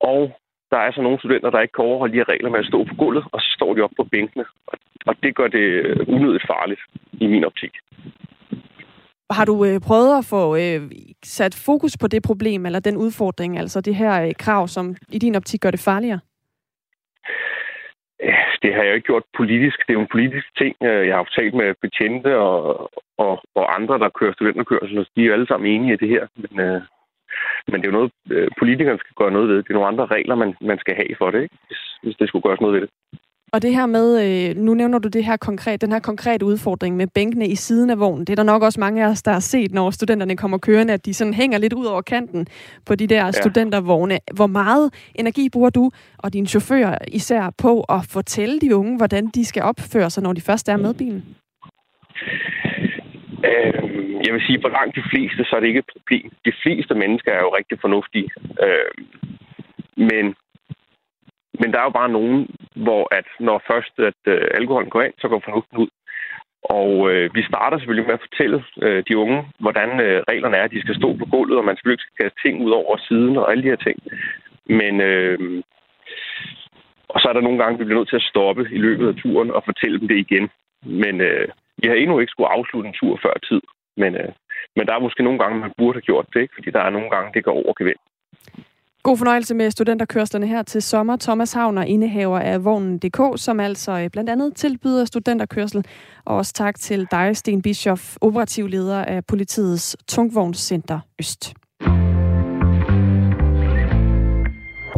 Og der er så nogle studenter, der ikke kan overholde de her regler med at stå på gulvet, og så står de op på bænkene. Og det gør det øh, unødigt farligt i min optik. Har du øh, prøvet at få øh, sat fokus på det problem, eller den udfordring, altså det her øh, krav, som i din optik gør det farligere? Det har jeg jo ikke gjort politisk. Det er jo en politisk ting. Øh, jeg har talt med betjente og, og, og andre, der kører studenterkørsel, og de er jo alle sammen enige i det her. Men, øh, men det er jo noget, øh, politikerne skal gøre noget ved. Det er nogle andre regler, man, man skal have for det, ikke? Hvis, hvis det skulle gøres noget ved det. Og det her med, øh, nu nævner du det her konkret, den her konkrete udfordring med bænkene i siden af vognen. Det er der nok også mange af os, der har set, når studenterne kommer kørende, at de sådan hænger lidt ud over kanten på de der ja. studentervogne. Hvor meget energi bruger du og din chauffør især på at fortælle de unge, hvordan de skal opføre sig, når de først er med bilen? Øh, jeg vil sige, for langt de fleste, så er det ikke et problem. De fleste mennesker er jo rigtig fornuftige. Øh, men men der er jo bare nogen, hvor at når først at øh, alkoholen går ind, så går fornuften ud. Og øh, vi starter selvfølgelig med at fortælle øh, de unge, hvordan øh, reglerne er. De skal stå på gulvet, og man selvfølgelig skal kaste ting ud over siden og alle de her ting. Men øh, og så er der nogle gange, vi bliver nødt til at stoppe i løbet af turen og fortælle dem det igen. Men øh, vi har endnu ikke skulle afslutte en tur før tid. Men, øh, Men der er måske nogle gange, man burde have gjort det, ikke? fordi der er nogle gange, det går over gevind. God fornøjelse med studenterkørslerne her til sommer. Thomas Havner, indehaver af Vognen.dk, som altså øh, blandt andet tilbyder studenterkørsel. Og også tak til dig, Sten Bischof, operativ leder af politiets Tungvognscenter Øst.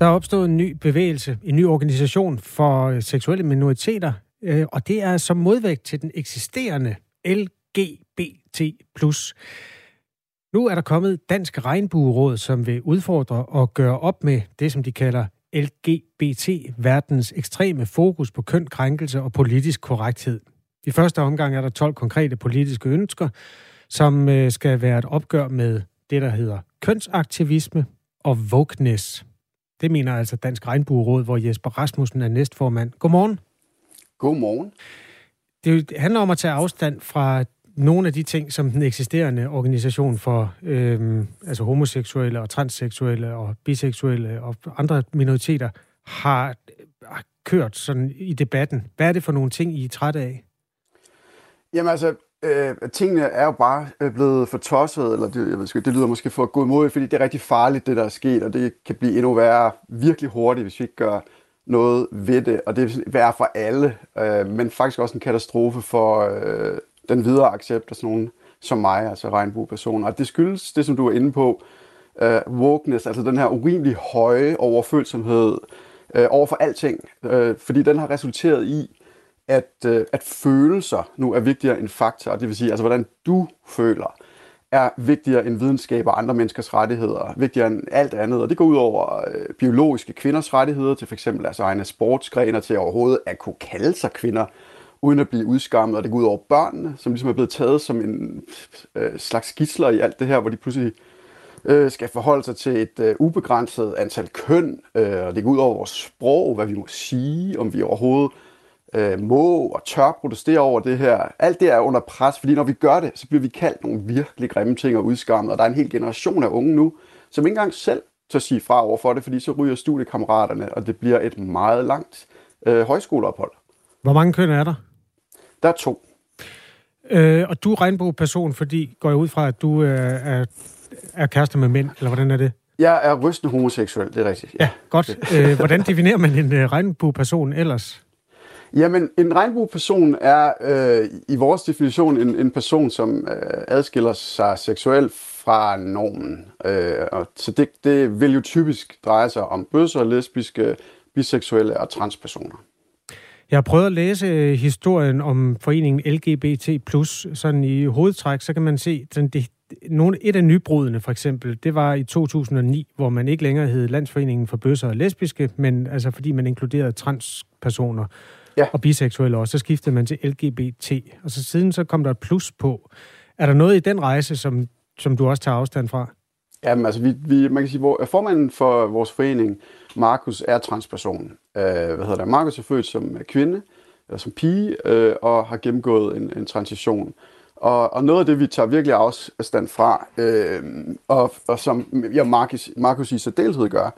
Der er opstået en ny bevægelse, en ny organisation for øh, seksuelle minoriteter, øh, og det er som modvægt til den eksisterende LGBT+. Nu er der kommet Dansk Regnbueråd, som vil udfordre og gøre op med det, som de kalder LGBT-verdens ekstreme fokus på køn, krænkelse og politisk korrekthed. I første omgang er der 12 konkrete politiske ønsker, som øh, skal være et opgør med det, der hedder kønsaktivisme og wokeness. Det mener altså Dansk Regnbueråd, hvor Jesper Rasmussen er næstformand. Godmorgen. Godmorgen. Det handler om at tage afstand fra nogle af de ting, som den eksisterende organisation for øhm, altså homoseksuelle og transseksuelle og biseksuelle og andre minoriteter har, har kørt sådan i debatten. Hvad er det for nogle ting, I er træt af? Jamen altså, øh, tingene er jo bare øh, blevet for tosset, eller det, jeg ved, det lyder måske for god måde, fordi det er rigtig farligt, det der er sket, og det kan blive endnu værre virkelig hurtigt, hvis vi ikke gør noget ved det, og det er værre for alle, øh, men faktisk også en katastrofe for øh, den videre accept af sådan nogen som mig, altså regnbuepersoner. Og det skyldes det, som du er inde på, øh, wokeness, altså den her urimelig høje overfølsomhed øh, over for alting, øh, fordi den har resulteret i, at, øh, at følelser nu er vigtigere end fakta, det vil sige, altså hvordan du føler, er vigtigere end videnskab og andre menneskers rettigheder, vigtigere end alt andet, og det går ud over øh, biologiske kvinders rettigheder, til f.eks. altså egne sportsgrener, til overhovedet at kunne kalde sig kvinder, uden at blive udskammet, og det går ud over børnene, som ligesom er blevet taget som en øh, slags gidsler i alt det her, hvor de pludselig øh, skal forholde sig til et øh, ubegrænset antal køn, øh, og det går ud over vores sprog, hvad vi må sige, om vi overhovedet øh, må og tør protestere over det her. Alt det er under pres, fordi når vi gør det, så bliver vi kaldt nogle virkelig grimme ting og udskammet, og der er en hel generation af unge nu, som ikke engang selv tør sige fra over for det, fordi så ryger studiekammeraterne, og det bliver et meget langt øh, højskoleophold. Hvor mange køn er der? Der er to. Øh, og du er regnbueperson, fordi går jeg ud fra, at du øh, er, er kærester med mænd, eller hvordan er det? Jeg er rystende homoseksuel, det er rigtigt. Ja, ja godt. <laughs> Øh, hvordan definerer man en øh, regnbueperson ellers? Jamen, en regnbueperson er øh, i vores definition en, en person, som øh, adskiller sig seksuelt fra normen. Øh, og så det, det vil jo typisk dreje sig om bøsser, lesbiske, biseksuelle og transpersoner. Jeg har prøvet at læse øh, historien om foreningen LGBT+, sådan i hovedtræk, så kan man se, den, det, nogle, et af nybrudene for eksempel, det var i 2009, hvor man ikke længere hed Landsforeningen for Bøsser og Lesbiske, men altså fordi man inkluderede transpersoner ja. og biseksuelle også, så skiftede man til LGBT. Og så siden så kom der et plus på. Er der noget i den rejse, som, som du også tager afstand fra? Jamen altså, vi, vi, man kan sige, hvor, formanden for vores forening, Markus, er transperson. Øh, hvad hedder det? Markus er født som kvinde, eller som pige, øh, og har gennemgået en, en transition. Og, og noget af det, vi tager virkelig afstand fra, øh, og, og som ja, Markus, Markus i særdeleshed gør,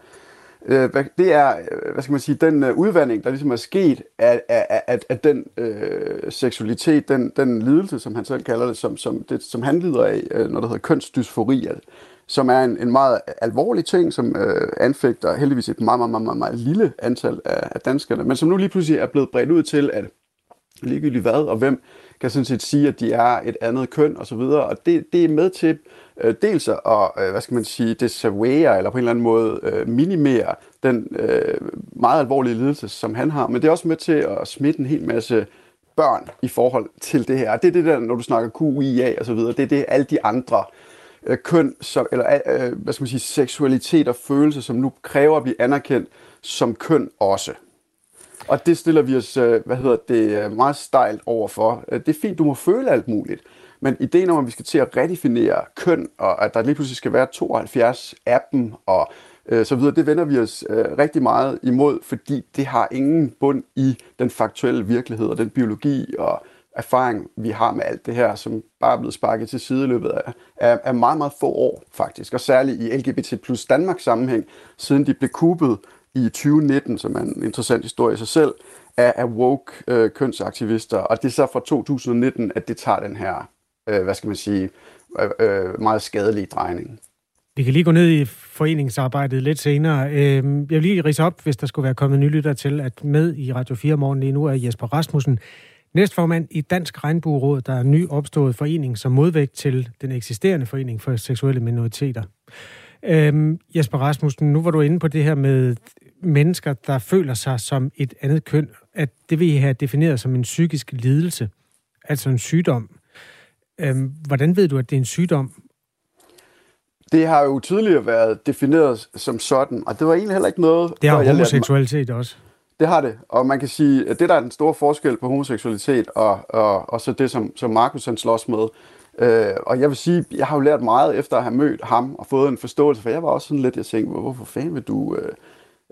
øh, det er, øh, hvad skal man sige, den øh, udvandring, der ligesom er sket af, af, af, af den øh, seksualitet, den, den lidelse, som han selv kalder det, som, som, det, som han lider af, øh, når det hedder kønsdysfori, som er en, en meget alvorlig ting, som øh, anfægter heldigvis et meget, meget, meget, meget, meget lille antal af, af danskerne, men som nu lige pludselig er blevet bredt ud til, at ligegyldigt hvad og hvem kan sådan set sige, at de er et andet køn og så videre, og det, det er med til øh, dels at, øh, hvad skal man sige, desavere eller på en eller anden måde øh, minimere den øh, meget alvorlige lidelse, som han har, men det er også med til at smitte en hel masse børn i forhold til det her. Det er det der, når du snakker QIA og så videre, det er det alle de andre øh, køn, som, eller øh, hvad skal man sige, seksualitet og følelse, som nu kræver at blive anerkendt som køn også. Og det stiller vi os, øh, hvad hedder det, øh, meget stejlt overfor. Øh, det er fint, du må føle alt muligt, men ideen om, at vi skal til at redefinere køn, og at der lige pludselig skal være 72 af dem, og øh, så videre, det vender vi os øh, rigtig meget imod, fordi det har ingen bund i den faktuelle virkelighed, og den biologi og erfaring, vi har med alt det her, som bare er blevet sparket til sideløbet af, af, af meget, meget få år faktisk, og særligt i LGBT plus Danmarks sammenhæng, siden de blev kuppet i 2019, som er en interessant historie i sig selv, af, af woke øh, kønsaktivister, og det er så fra 2019, at det tager den her, øh, hvad skal man sige, øh, øh meget skadelige drejning. Vi kan lige gå ned i foreningsarbejdet lidt senere. Øhm, jeg vil lige rise op, hvis der skulle være kommet nylytter til, at med i Radio 4 morgen lige nu er Jesper Rasmussen, næstformand i Dansk Regnbueråd, der er en ny opstået forening som modvægt til den eksisterende forening for seksuelle minoriteter. Øhm, Jesper Rasmussen, nu var du inde på det her med mennesker, der føler sig som et andet køn, at det vil I have defineret som en psykisk lidelse, altså en sygdom. Øhm, hvordan ved du, at det er en sygdom? Det har jo tidligere været defineret som sådan, og det var egentlig heller ikke noget... Det har homoseksualitet også. Det har det, og man kan sige, at det der er den store forskel på homoseksualitet og, og, og så det, som, som Markus han slås med, Øh, og jeg vil sige, jeg har jo lært meget efter at have mødt ham og fået en forståelse, for jeg var også sådan lidt, jeg tænkte, hvorfor fanden vil du øh,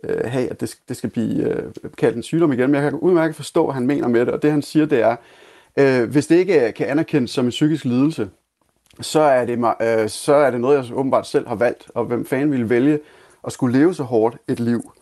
øh, have, at det, det skal blive øh, kaldt en sygdom igen? Men jeg kan udmærket forstå, hvad han mener med det, og det han siger, det er, øh, hvis det ikke kan anerkendes som en psykisk lidelse, så er, det, øh, så er det noget, jeg åbenbart selv har valgt, og hvem fanden ville vælge at skulle leve så hårdt et liv.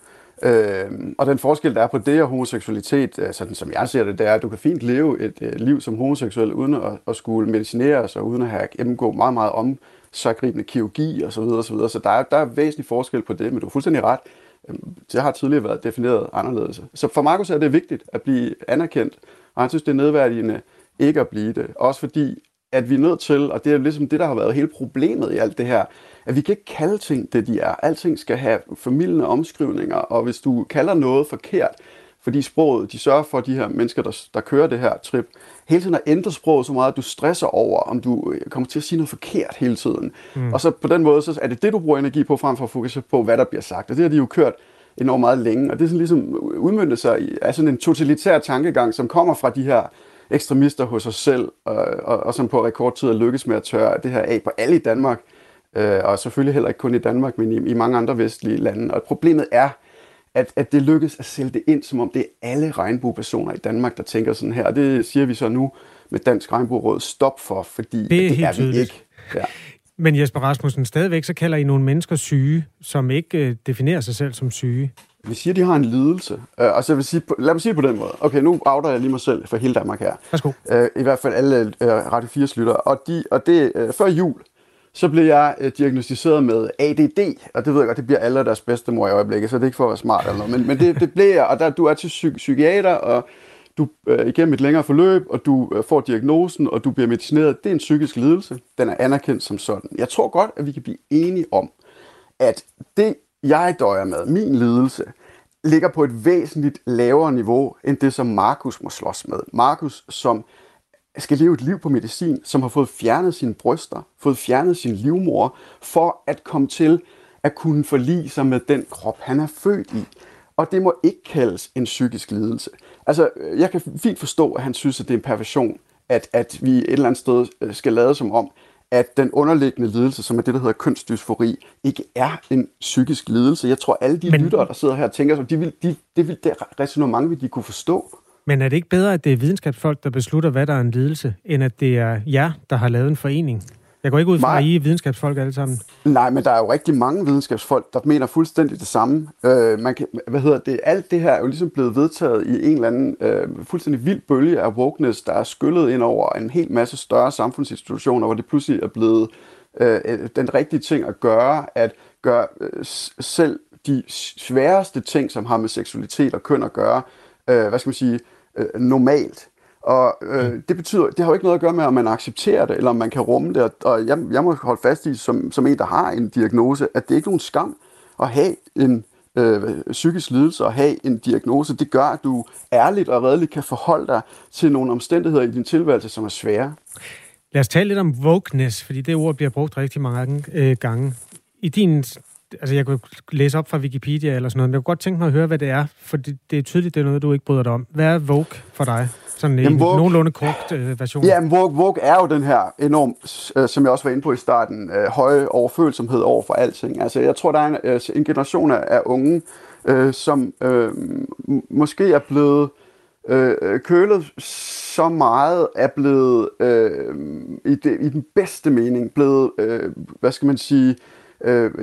Øh, og den forskel, der er på det og homoseksualitet, øh, sådan som jeg ser det, det er, at du kan fint leve et øh, liv som homoseksuel, uden at, at skulle medicineres, og uden at have gennemgå meget, meget om gribende kirurgi osv. Så, videre, og så, videre. så der er, der er væsentlig forskel på det, men du er fuldstændig ret. Øhm, det har tidligere været defineret anderledes. Så for Markus er det vigtigt at blive anerkendt, og han synes, det er nedværdigende ikke at blive det. Også fordi, at vi er nødt til, og det er ligesom det, der har været hele problemet i alt det her, at vi kan ikke kalde ting det, de er. Alting skal have formidlende omskrivninger, og hvis du kalder noget forkert, fordi sproget, de sørger for, de her mennesker, der, der kører det her trip, hele tiden at ændre sproget så meget, at du stresser over, om du øh, kommer til at sige noget forkert hele tiden. Mm. Og så på den måde, så er det det, du bruger energi på, frem for at fokusere på, hvad der bliver sagt. Og det har de jo kørt enormt meget længe, og det er sådan ligesom udmyndtet sig er sådan en totalitær tankegang, som kommer fra de her ekstremister hos os selv, og, og, og som på rekordtid lykkes med at tørre det her af på alle i Danmark, øh, og selvfølgelig heller ikke kun i Danmark, men i, i mange andre vestlige lande. Og problemet er, at, at det lykkes at sælge det ind, som om det er alle regnbuepersoner i Danmark, der tænker sådan her. Og det siger vi så nu med Dansk Regnbueråd stop for, fordi det er, det er vi ikke. Ja. Men Jesper Rasmussen, stadigvæk så kalder I nogle mennesker syge, som ikke øh, definerer sig selv som syge. Vi siger, at de har en lidelse. Uh, altså, jeg vil sige, lad mig sige på den måde. Okay, nu outer jeg lige mig selv for hele Danmark her. Værsgo. Uh, I hvert fald alle uh, Radio 4 lytter. Og, de, og det uh, før jul, så blev jeg uh, diagnostiseret med ADD, og det ved jeg godt, det bliver alle deres bedstemor i øjeblikket, så det er ikke for at være smart eller noget, men, men det, det blev jeg, og der, du er til psy- psykiater, og du uh, igennem et længere forløb, og du øh, får diagnosen, og du bliver medicineret. Det er en psykisk lidelse. Den er anerkendt som sådan. Jeg tror godt, at vi kan blive enige om, at det, jeg døjer med, min lidelse, ligger på et væsentligt lavere niveau, end det, som Markus må slås med. Markus, som skal leve et liv på medicin, som har fået fjernet sine bryster, fået fjernet sin livmor, for at komme til at kunne forlige sig med den krop, han er født i. Og det må ikke kaldes en psykisk lidelse. Altså, jeg kan fint forstå, at han synes, at det er en perversion, at, at vi et eller andet sted øh, skal lade som om, at den underliggende lidelse, som er det, der hedder kønsdysfori, ikke er en psykisk lidelse. Jeg tror, alle de Men... lyttere, der sidder her, tænker, de vil, de, det, vil, det resonemang vil de kunne forstå. Men er det ikke bedre, at det er videnskabsfolk, der beslutter, hvad der er en lidelse, end at det er jer, der har lavet en forening? Jeg går ikke ud fra, at I er videnskabsfolk alle sammen. Nej, men der er jo rigtig mange videnskabsfolk, der mener fuldstændig det samme. Øh, man kan, hvad hedder det? Alt det her er jo ligesom blevet vedtaget i en eller anden øh, fuldstændig vild bølge af wokeness, der er skyllet ind over en hel masse større samfundsinstitutioner, hvor det pludselig er blevet øh, den rigtige ting at gøre, at gøre øh, selv de sværeste ting, som har med seksualitet og køn at gøre, øh, hvad skal man sige, øh, normalt. Og øh, det betyder, det har jo ikke noget at gøre med, om man accepterer det, eller om man kan rumme det. Og jeg, jeg må holde fast i, som, som en, der har en diagnose, at det er ikke nogen skam at have en øh, psykisk lidelse og have en diagnose. Det gør, at du ærligt og redeligt kan forholde dig til nogle omstændigheder i din tilværelse, som er svære. Lad os tale lidt om wokeness, fordi det ord bliver brugt rigtig mange øh, gange. I din altså jeg kunne læse op fra Wikipedia eller sådan noget, men jeg kunne godt tænke mig at høre, hvad det er, for det, det er tydeligt, det er noget, du ikke bryder dig om. Hvad er Vogue for dig? Sådan en Jamen, Vogue- nogenlunde kort øh, version. Ja, men Vogue, Vogue er jo den her enormt, øh, som jeg også var inde på i starten, øh, høje overfølsomhed over for alting. Altså, jeg tror, der er en, øh, en generation af, unge, øh, som øh, måske er blevet øh, øh, kølet så meget, er blevet øh, i, det, i den bedste mening, blevet, øh, hvad skal man sige, øh,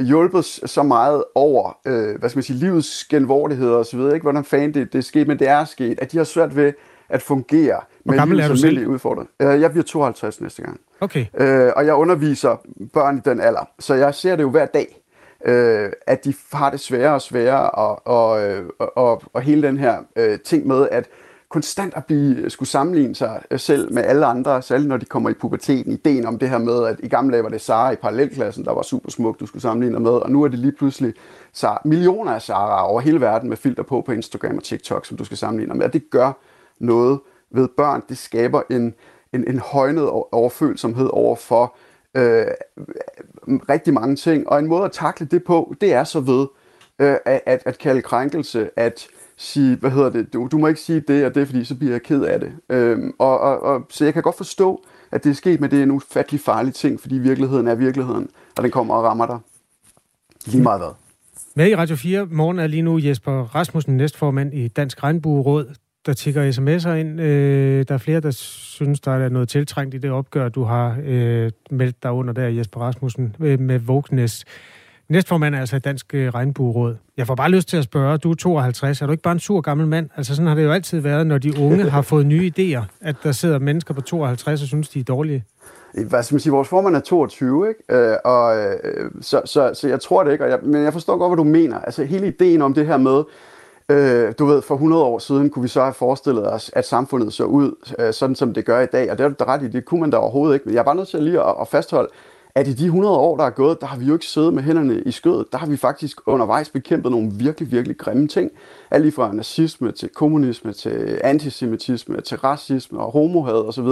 hjulpet s- så meget over, øh, hvad skal man sige, livets genvordigheder og videre, ikke hvordan fanden det, det er sket, men det er sket, at de har svært ved at fungere med gammel er du selv? udfordringer. Øh, Jeg bliver 52 næste gang. Okay. Øh, og jeg underviser børn i den alder, så jeg ser det jo hver dag, øh, at de har det sværere og sværere, og, og, øh, og, og hele den her øh, ting med, at konstant at blive, øh, skulle sammenligne sig øh, selv med alle andre, særligt når de kommer i puberteten. Ideen om det her med, at i gamle dage var det Sara i parallelklassen, der var super smuk, du skulle sammenligne dig med, og nu er det lige pludselig Sara, millioner af Sara over hele verden med filter på på Instagram og TikTok, som du skal sammenligne dig med. Og det gør noget ved børn. Det skaber en, en, en højnet overfølsomhed over for øh, rigtig mange ting. Og en måde at takle det på, det er så ved øh, at, at, at kalde krænkelse, at sige, hvad hedder det, du, du må ikke sige det og det, fordi så bliver jeg ked af det. Øhm, og, og, og, så jeg kan godt forstå, at det er sket, men det er en ufattelig farlig ting, fordi virkeligheden er virkeligheden, og den kommer og rammer dig. Lige meget hvad. Med i Radio 4 morgen er lige nu Jesper Rasmussen, næstformand i Dansk Regnbueråd, der tigger sms'er ind. Øh, der er flere, der synes, der er noget tiltrængt i det opgør, du har øh, meldt dig under der, Jesper Rasmussen, øh, med Vågnes. Næstformand er altså i Dansk øh, Regnbueråd. Jeg får bare lyst til at spørge, du er 52, er du ikke bare en sur gammel mand? Altså sådan har det jo altid været, når de unge har <laughs> fået nye idéer, at der sidder mennesker på 52 og synes, de er dårlige. hvad skal man sige, vores formand er 22, ikke? Øh, og, øh, så, så, så jeg tror det ikke, og jeg, men jeg forstår godt, hvad du mener. Altså hele ideen om det her med, øh, du ved, for 100 år siden kunne vi så have forestillet os, at samfundet så ud, øh, sådan som det gør i dag, og det er du ret i, det kunne man da overhovedet ikke. Jeg er bare nødt til lige at, at fastholde, at i de 100 år, der er gået, der har vi jo ikke siddet med hænderne i skødet. Der har vi faktisk undervejs bekæmpet nogle virkelig, virkelig grimme ting. Alt lige fra nazisme til kommunisme, til antisemitisme, til racisme og homohad osv.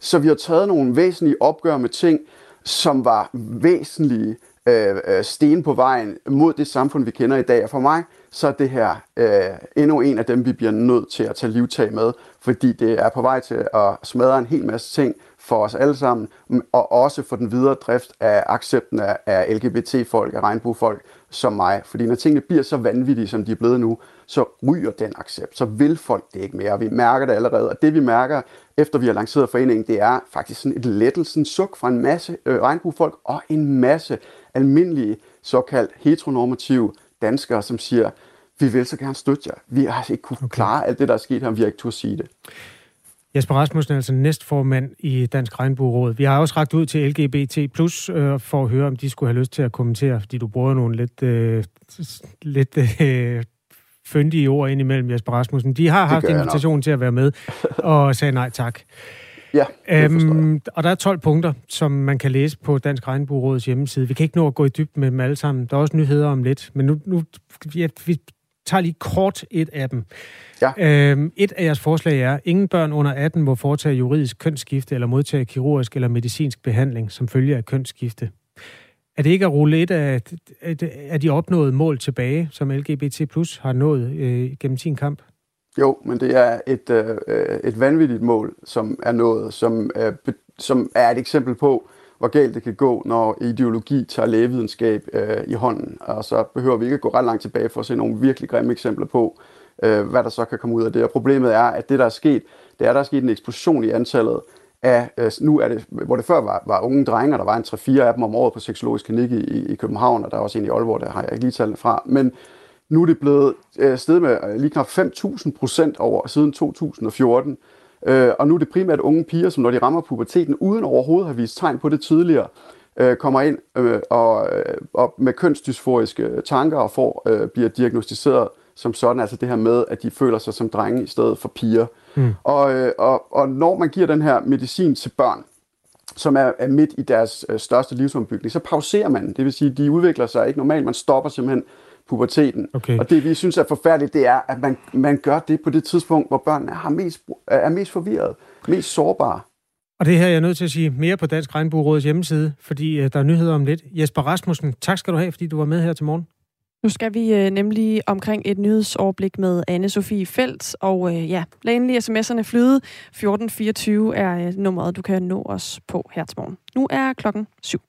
Så vi har taget nogle væsentlige opgør med ting, som var væsentlige øh, øh, sten på vejen mod det samfund, vi kender i dag. Og for mig, så er det her øh, endnu en af dem, vi bliver nødt til at tage livtag med, fordi det er på vej til at smadre en hel masse ting for os alle sammen, og også for den videre drift af accepten af, af LGBT-folk, af regnbuefolk som mig. Fordi når tingene bliver så vanvittige, som de er blevet nu, så ryger den accept. Så vil folk det ikke mere, og vi mærker det allerede. Og det vi mærker, efter vi har lanceret foreningen, det er faktisk sådan et lettelsens suk fra en masse øh, regnbuefolk og en masse almindelige såkaldt heteronormative danskere, som siger, vi vil så gerne støtte jer. Vi har ikke kunne okay. klare alt det, der er sket her, vi har ikke turde sige det. Jesper Rasmussen er altså næstformand i Dansk Regnbueråd. Vi har også ragt ud til LGBT plus øh, for at høre, om de skulle have lyst til at kommentere, fordi du bruger nogle lidt, øh, lidt øh, fyndige ord ind imellem, Jesper Rasmussen. De har haft invitation til at være med, og sagde nej tak. Ja, Øhm, og der er 12 punkter, som man kan læse på Dansk Regnbueråds hjemmeside. Vi kan ikke nå at gå i dybden med dem alle sammen. Der er også nyheder om lidt, men nu, nu ja, vi tager lige kort et af dem. Ja. Øhm, et af jeres forslag er, ingen børn under 18 må foretage juridisk kønsskifte eller modtage kirurgisk eller medicinsk behandling som følge af kønsskifte. Er det ikke at rulle et af, af de opnåede mål tilbage, som LGBT plus har nået øh, gennem sin kamp? Jo, men det er et, øh, et vanvittigt mål, som er nået, som, øh, som er et eksempel på, hvor galt det kan gå, når ideologi tager lægevidenskab øh, i hånden. Og så behøver vi ikke at gå ret langt tilbage for at se nogle virkelig grimme eksempler på, øh, hvad der så kan komme ud af det. Og problemet er, at det, der er sket, det er, at der er sket en eksplosion i antallet af, øh, nu er det, hvor det før var, var unge drenge, og der var en 3-4 af dem om året på seksologisk klinik i, i København, og der er også en i Aalborg, der har jeg ikke lige tallene fra. Men nu er det blevet øh, sted med øh, lige knap 5.000 procent over siden 2014. Øh, og nu er det primært unge piger, som når de rammer puberteten, uden overhovedet have vist tegn på det tidligere, øh, kommer ind øh, og, øh, og med kønsdysforiske tanker og får, øh, bliver diagnostiseret som sådan, altså det her med, at de føler sig som drenge i stedet for piger. Mm. Og, øh, og, og når man giver den her medicin til børn, som er, er midt i deres øh, største livsombygning, så pauserer man. Det vil sige, de udvikler sig ikke normalt. Man stopper simpelthen puberteten. Okay. Og det, vi synes er forfærdeligt, det er, at man, man gør det på det tidspunkt, hvor børnene har mest, er mest forvirret, mest sårbare. Og det her er jeg nødt til at sige mere på Dansk Regnbueråds hjemmeside, fordi øh, der er nyheder om lidt. Jesper Rasmussen, tak skal du have, fordi du var med her til morgen. Nu skal vi øh, nemlig omkring et nyhedsoverblik med anne Sofie Felt, og øh, ja, lad endelig sms'erne flyde. 1424 er øh, nummeret, du kan nå os på her til morgen. Nu er klokken syv.